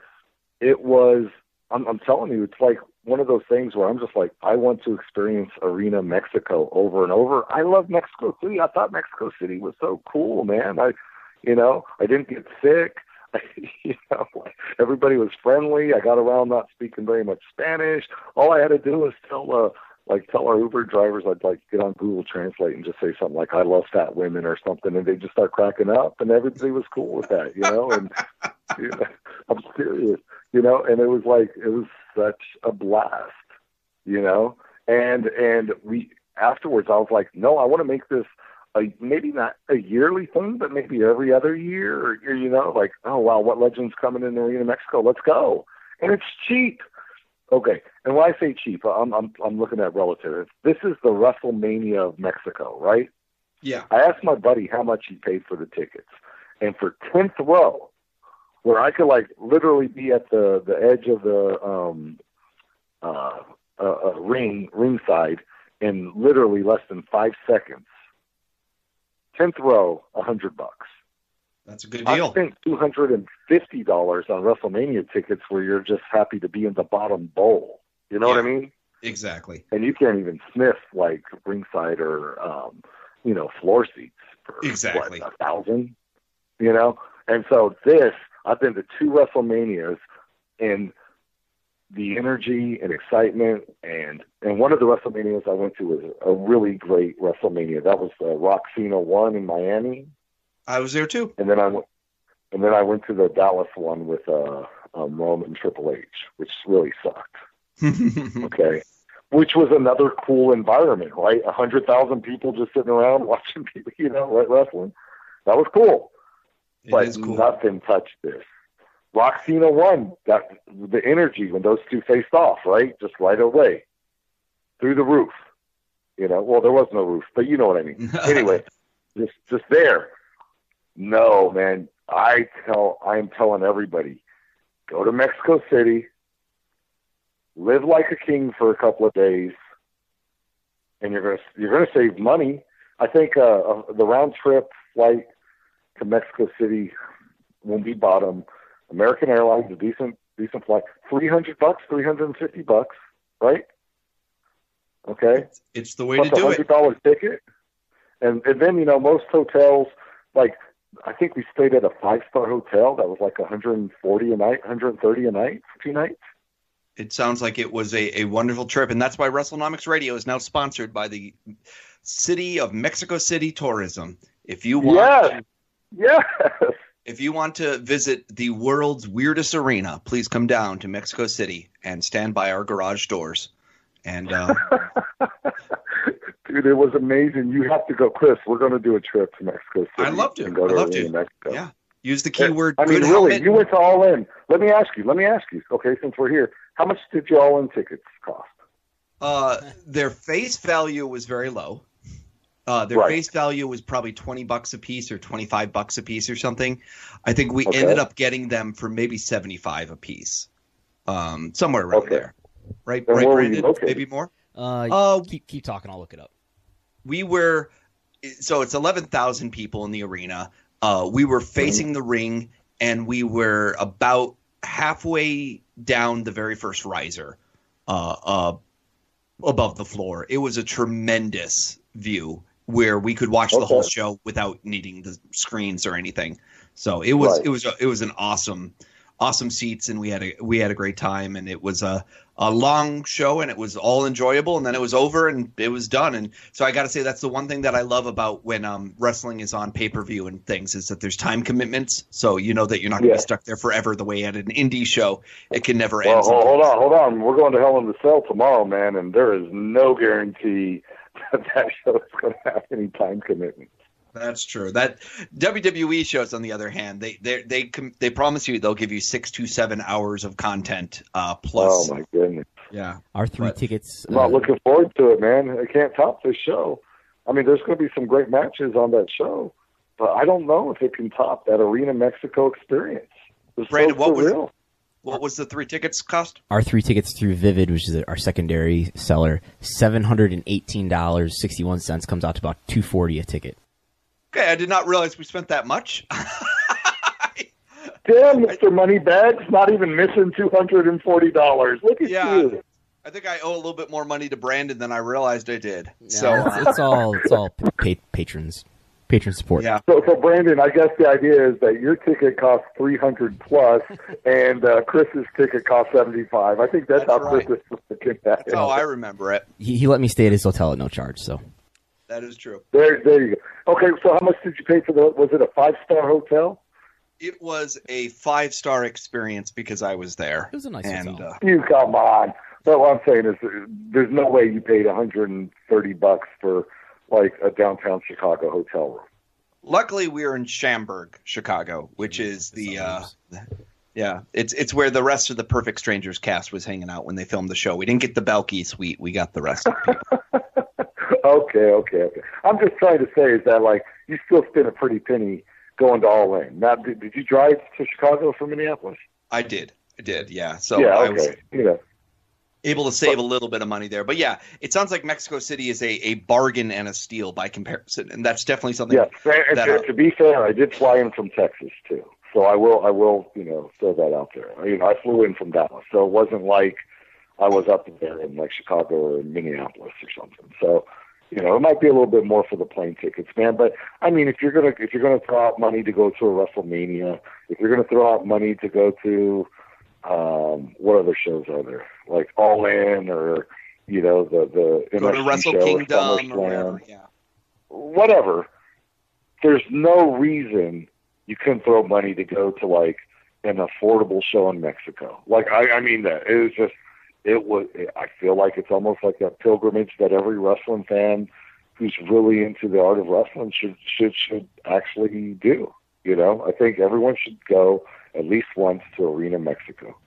it was. I'm, I'm telling you, it's like one of those things where I'm just like, I want to experience Arena Mexico over and over. I love Mexico City. I thought Mexico City was so cool, man. I, you know, I didn't get sick. you know, like, everybody was friendly. I got around not speaking very much Spanish. All I had to do was tell, uh, like, tell our Uber drivers I'd like get on Google Translate and just say something like "I love fat women" or something, and they just start cracking up, and everybody was cool with that, you know. And you know, I'm serious, you know. And it was like it was such a blast, you know. And and we afterwards, I was like, no, I want to make this a maybe not a yearly thing, but maybe every other year, or you know, like, oh wow, what legends coming in the Arena Mexico? Let's go, and it's cheap. Okay, and when I say cheap, I'm I'm I'm looking at relative. This is the WrestleMania of Mexico, right? yeah. I asked my buddy how much he paid for the tickets, and for tenth row, where I could like literally be at the the edge of the um uh, uh, uh ring ringside in literally less than five seconds. Tenth row, a hundred bucks. That's a good deal. I spent two hundred and fifty dollars on WrestleMania tickets where you're just happy to be in the bottom bowl. You know what I mean? Exactly. and you can't even sniff like ringside or um, you know floor seats for Exactly. what, a thousand, you know. And so this, I've been to two WrestleManias, and the energy and excitement, and and one of the WrestleManias I went to was a really great WrestleMania. That was the Rock Cena one in Miami, I was there too. and then I went, and then I went to the Dallas one with uh, um, Roman Triple H, which really sucked. Okay. Which was another cool environment right? A hundred thousand people just sitting around watching people you know right, wrestling. That was cool. It but cool. nothing touched this Rock Cena one. That the energy when those two faced off right? Just right away. Through the roof. You know well there was no roof but you know what i mean. Anyway just just there. No man. I tell i'm telling everybody go to mexico city live like a king for a couple of days, and you're gonna you're gonna save money. I think uh, uh, the round trip flight to Mexico City when we bought them, American Airlines, a decent decent flight, three hundred bucks, three hundred and fifty bucks, right? Okay, it's the way plus to do it. hundred dollar ticket, and and then you know most hotels like. I think we stayed at a five star hotel that was like 140 a night, 130 a night for two nights. It sounds like it was a, a wonderful trip, and that's why WrestleNomics Radio is now sponsored by the City of Mexico City Tourism. If you want, Yes. Yes. If you want to visit the world's weirdest arena, please come down to Mexico City and stand by our garage doors. And uh, Dude, it was amazing. You have to go, Chris. We're going to do a trip to Mexico City. I'd love to. And go I'd to love to. Mexico. yeah, use the keyword I mean, really, helmet. you went to all in. Let me ask you. Let me ask you. Okay, since we're here, how much did your all in tickets cost? Uh, their face value was very low. Uh, their Right. face value was probably twenty bucks a piece or twenty five bucks a piece or something. I think we Okay. ended up getting them for maybe seventy five a piece, um, somewhere around Okay. there. Right, And right, where were you Brandon? Maybe more. Uh, Uh, keep keep talking. I'll look it up. we were so it's 11,000 people in the arena. Uh, we were facing the ring and we were about halfway down the very first riser uh, uh, above the floor. It was a tremendous view where we could watch the whole show without needing the screens or anything. So it was Right. it was a, it was an awesome awesome seats and we had a we had a great time and it was a a long show and it was all enjoyable and then it was over and it was done and so I got to say that's the one thing that I love about when um, wrestling is on pay per view and things is that there's time commitments so you know that you're not going to Yeah. be stuck there forever the way at an indie show it can never Well, end. hold, hold on, hold on. We're going to Hell in the Cell tomorrow, man, and there is no guarantee that that show is going to have any time commitment. That's true. That WWE shows, on the other hand, they they they they promise you they'll give you six to seven hours of content uh, plus. Oh my goodness! Yeah, Our three But- tickets. I'm not uh, looking forward to it, man. I can't top this show. I mean, there's going to be some great matches on that show, but I don't know if it can top that Arena Mexico experience. It's Brandon, so what was- surreal. What was the three tickets cost? our three tickets through Vivid, which is our secondary seller, seven hundred and eighteen dollars sixty one cents comes out to about two forty a ticket. Okay, I did not realize we spent that much. Damn, Mr. Moneybags, not even missing two hundred and forty dollars. Look at Yeah. you. I think I owe a little bit more money to Brandon than I realized I did. So it's, uh, it's all it's all pa- patrons, patron support. yeah, So, so Brandon, I guess the idea is that your ticket costs three hundred plus, and uh, Chris's ticket costs seventy five. I think that's, That's how right. Chris is looking at it. that's how I remember it. He, he let me stay at his hotel at no charge. So That is true. There, there you go. Okay, so how much did you pay for the? Was it a five star hotel? It was a five star experience because I was there. It was a nice and, hotel. Uh, You come on. But what I'm saying is, uh, there's no way you paid 130 bucks for like a downtown Chicago hotel room. luckily, we are in Schaumburg, Chicago, which is the uh, yeah, it's it's where the rest of the Perfect Strangers cast was hanging out when they filmed the show. We didn't get the Balki suite; we got the rest. of the people. okay, okay, okay. I'm just trying to say is that like you still spent a pretty penny going to All In. Now, did, did you drive to Chicago from Minneapolis? I did, I did, yeah. So yeah, I okay. was You know, able to save a little bit of money there. But yeah, it sounds like Mexico City is a, a bargain and a steal by comparison, and that's definitely something. yeah. That, to, uh, to be fair, I did fly in from Texas too, so I will, I will, you know, throw that out there. You know, I flew in from Dallas, so it wasn't like I was up there in like Chicago or Minneapolis or something. So, you know, it might be a little bit more for the plane tickets, man. But I mean, if you're gonna if you're gonna throw out money to go to a WrestleMania, if you're gonna throw out money to go to um what other shows are there? Like All In or you know the the Go to Wrestle show, Kingdom or SummerSlam, whatever. Yeah. whatever. There's no reason you couldn't throw money to go to like an affordable show in Mexico. Like I, I mean that it was just it was. I feel like it's almost like a pilgrimage that every wrestling fan who's really into the art of wrestling should should should actually do. You know, I think everyone should go at least once to Arena Mexico.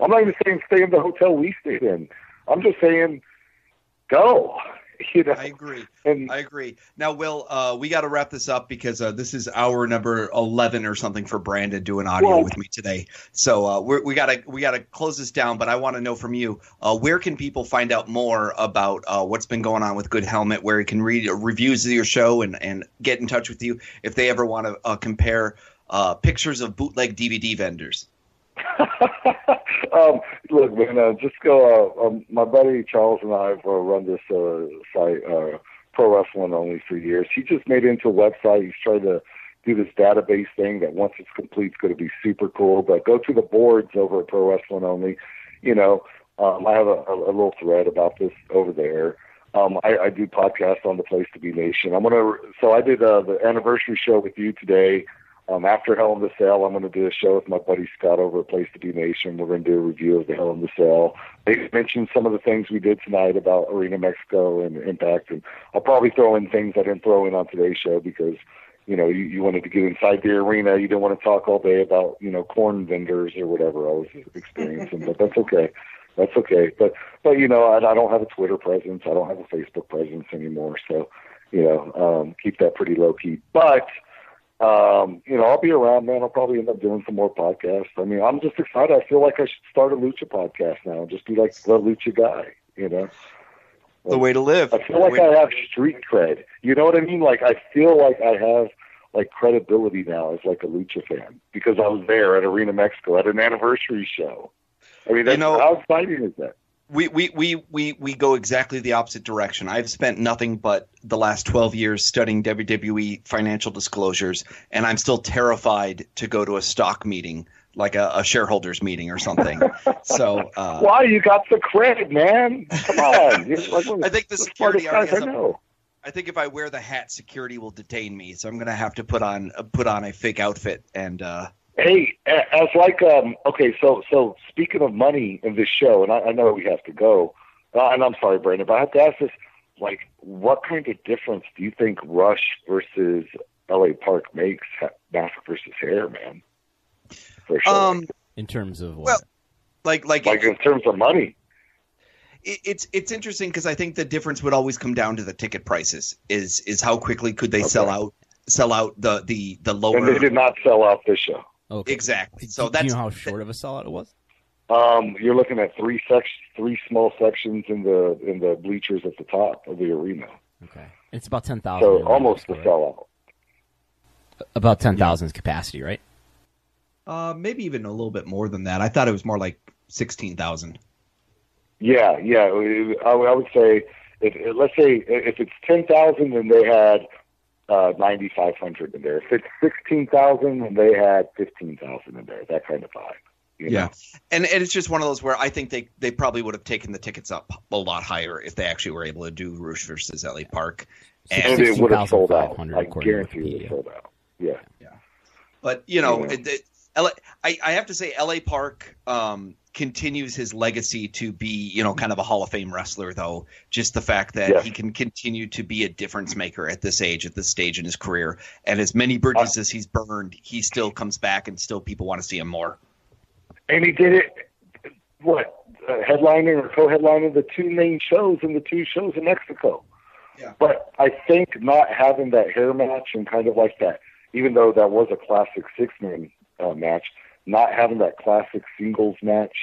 I'm not even saying stay in the hotel we stayed in. I'm just saying go. You know, I agree. and I agree. Now, Will, uh, we got to wrap this up because uh, this is hour number eleven or something for Brandon doing audio Well- with me today. So uh, we're, we gotta we gotta close this down. But I want to know from you, uh, where can people find out more about uh, what's been going on with Good Helmet? Where you can read reviews of your show and and get in touch with you if they ever want to uh, compare uh, pictures of bootleg DVD vendors. um, look, man, uh, just go. Uh, um, my buddy Charles and I have uh, run this uh, site, uh, Pro Wrestling Only, for years. He just made it into a website. He's trying to do this database thing that once it's complete, it's going to be super cool. But go to the boards over at Pro Wrestling Only. You know, um, I have a, a, a little thread about this over there. Um, I, I do podcasts on the Place to Be Nation. I'm gonna. So I did uh, the anniversary show with you today. Um, after Hell in the Cell, I'm going to do a show with my buddy Scott over at Place to Be Nation. We're going to do a review of the Hell in the Cell. They mentioned some of the things we did tonight about Arena Mexico and Impact, and I'll probably throw in things I didn't throw in on today's show because you know you, you wanted to get inside the arena. You didn't want to talk all day about you know corn vendors or whatever I was experiencing, but that's okay. That's okay. But but you know I, I don't have a Twitter presence. I don't have a Facebook presence anymore. So you know um, keep that pretty low key. But um, you know, I'll be around, man. I'll probably end up doing some more podcasts. I mean, I'm just excited. I feel like I should start a lucha podcast now and just be like the lucha guy, you know? The way to live. I feel like I have street cred. You know what I mean? Like, I feel like I have like credibility now as like a lucha fan because I was there at Arena Mexico at an anniversary show. I mean, that's, know- how exciting is that? We, we, we, we, we go exactly the opposite direction. I've spent nothing but the last 12 years studying WWE financial disclosures, and I'm still terrified to go to a stock meeting, like a, a shareholders meeting or something. so uh, Why you got the credit, man? Come on. You're like one of I think the security already I has a-. I think if I wear the hat, security will detain me. So I'm going to have to put on uh, put on a fake outfit and uh, Hey, a- as like um okay, so so speaking of money in this show, and I, I know we have to go, uh, and I'm sorry, Brandon, but I have to ask this: like, what kind of difference do you think Rush versus L.A. Park makes? ha- Mask versus Hair, man. For sure. um, in terms of what? Well, like like like in terms of money. it, it's it's interesting because I think the difference would always come down to the ticket prices. Is is how quickly could they sell out sell out the the the And they did not sell out this show. Okay. exactly. So do, do that's you know how short of a sellout it was? Um, you're looking at three sec- three small sections in the in the bleachers at the top of the arena. Okay, it's about ten thousand. So almost a sellout. About ten thousand is capacity, right? uh, maybe even a little bit more than that. I thought it was more like sixteen thousand. Yeah, yeah. I, would- I would say if, if let's say if it's ten thousand and they had uh, ninety five hundred in there. If it's sixteen thousand and they had fifteen thousand in there, that kind of vibe. You know? Yeah, and and it's just one of those where I think they they probably would have taken the tickets up a lot higher if they actually were able to do Rush versus LA Park. and And it would have sold out. 16,500 I according guarantee it would have sold out. Yeah. Yeah. But you know, Yeah. it, it, LA, I, I have to say, LA Park um, continues his legacy to be, you know, kind of a Hall of Fame wrestler. Though, just the fact that Yeah. he can continue to be a difference maker at this age, at this stage in his career, and as many bridges as he's burned, he still comes back, and still people want to see him more. And he did it. What uh, headlining or co-headlining the two main shows in the two shows in Mexico. Yeah. But I think not having that hair match and kind of like that, even though that was a classic six-man uh, match, not having that classic singles match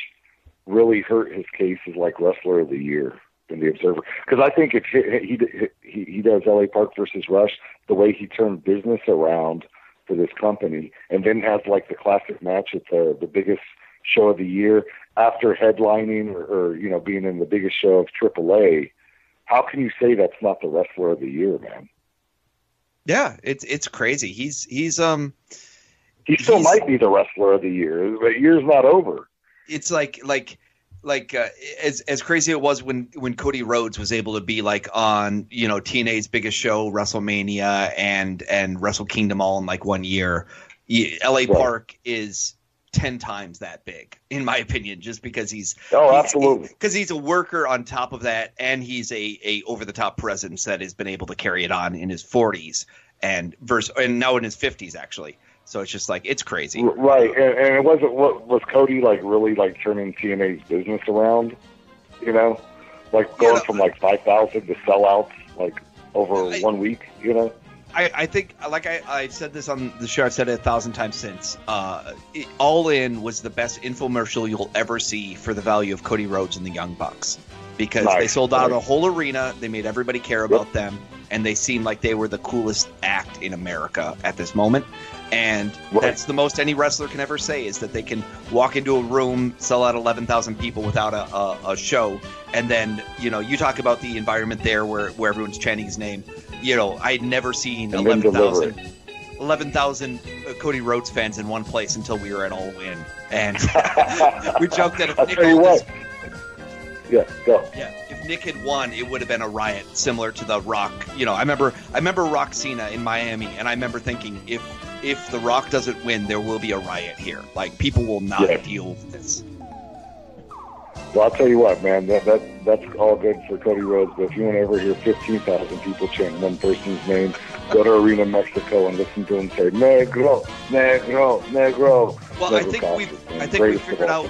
really hurt his case as like wrestler of the year in the Observer. Because I think if he, he he does LA Park versus Rush, the way he turned business around for this company, and then has like the classic match at the the biggest show of the year. after headlining or, or you know being in the biggest show of AAA, how can you say that's not the wrestler of the year, man? Yeah, it's it's crazy. He's he's um he still he's, might be the wrestler of the year. but year's not over. It's like like like uh, as as crazy it was when when Cody Rhodes was able to be like on you know TNA's biggest show WrestleMania and and Wrestle Kingdom all in like one year. LA right. Park is 10 times that big in my opinion just because he's oh he's, absolutely because he's a worker on top of that and he's a a over the top presence that has been able to carry it on in his 40s and verse and now in his 50s actually so it's just like it's crazy right and, and it wasn't what was cody like really like turning tna's business around you know like going yeah, from like 5000 to sellouts like over I, one week you know I, I think, like I, I said this on the show, I've said it a thousand times since. Uh, it, All In was the best infomercial you'll ever see for the value of Cody Rhodes and the Young Bucks because nice. they sold out a whole arena. They made everybody care about yep. them, and they seemed like they were the coolest act in America at this moment. And right. that's the most any wrestler can ever say is that they can walk into a room, sell out 11,000 people without a, a, a, show. And then, you know, you talk about the environment there where, where everyone's chanting his name you know, I'd never seen 11,000 11, uh, Cody Rhodes fans in one place until we were at All In. And we joked that if I'll Nick tell you what. Yeah, go. Yeah, Nick had won, it would have been a riot similar to the Rock. You know, I remember I remember Rock Cena in Miami, and I remember thinking if if the Rock doesn't win, there will be a riot here. Like people will not yeah. deal with this. Well, I'll tell you what, man. That that that's all good for Cody Rhodes. But if you want to ever hear fifteen thousand people chant one person's name, go to Arena Mexico and listen to him say "Negro, Negro, Negro." Well, I think we I think we figured out.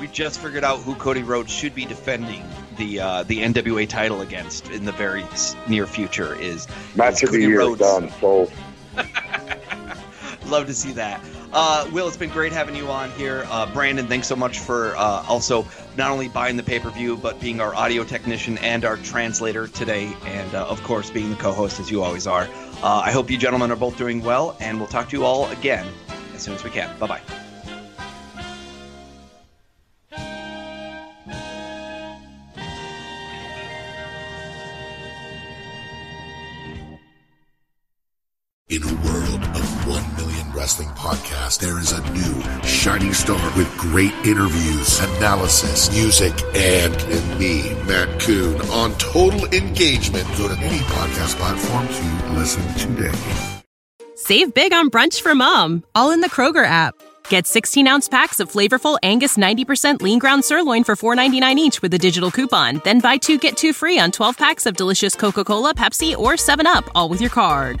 We just figured out who Cody Rhodes should be defending the uh, the NWA title against in the very near future. Is match of the year Rhodes. done sold. Love to see that. Uh, Will, it's been great having you on here. Uh, Brandon, thanks so much for uh, also not only buying the pay per view, but being our audio technician and our translator today, and uh, of course, being the co host as you always are. Uh, I hope you gentlemen are both doing well, and we'll talk to you all again as soon as we can. Bye bye. Wrestling podcasts, there is a new shining star with great interviews, analysis, music, and, and me, Matt Coon, on total engagement. Go to any podcast platform to listen today. Save big on brunch for mom, all in the Kroger app. Get 16 ounce packs of flavorful Angus 90% lean ground sirloin for $4.99 each with a digital coupon. Then buy two get two free on 12 packs of delicious Coca Cola, Pepsi, or 7UP, all with your card.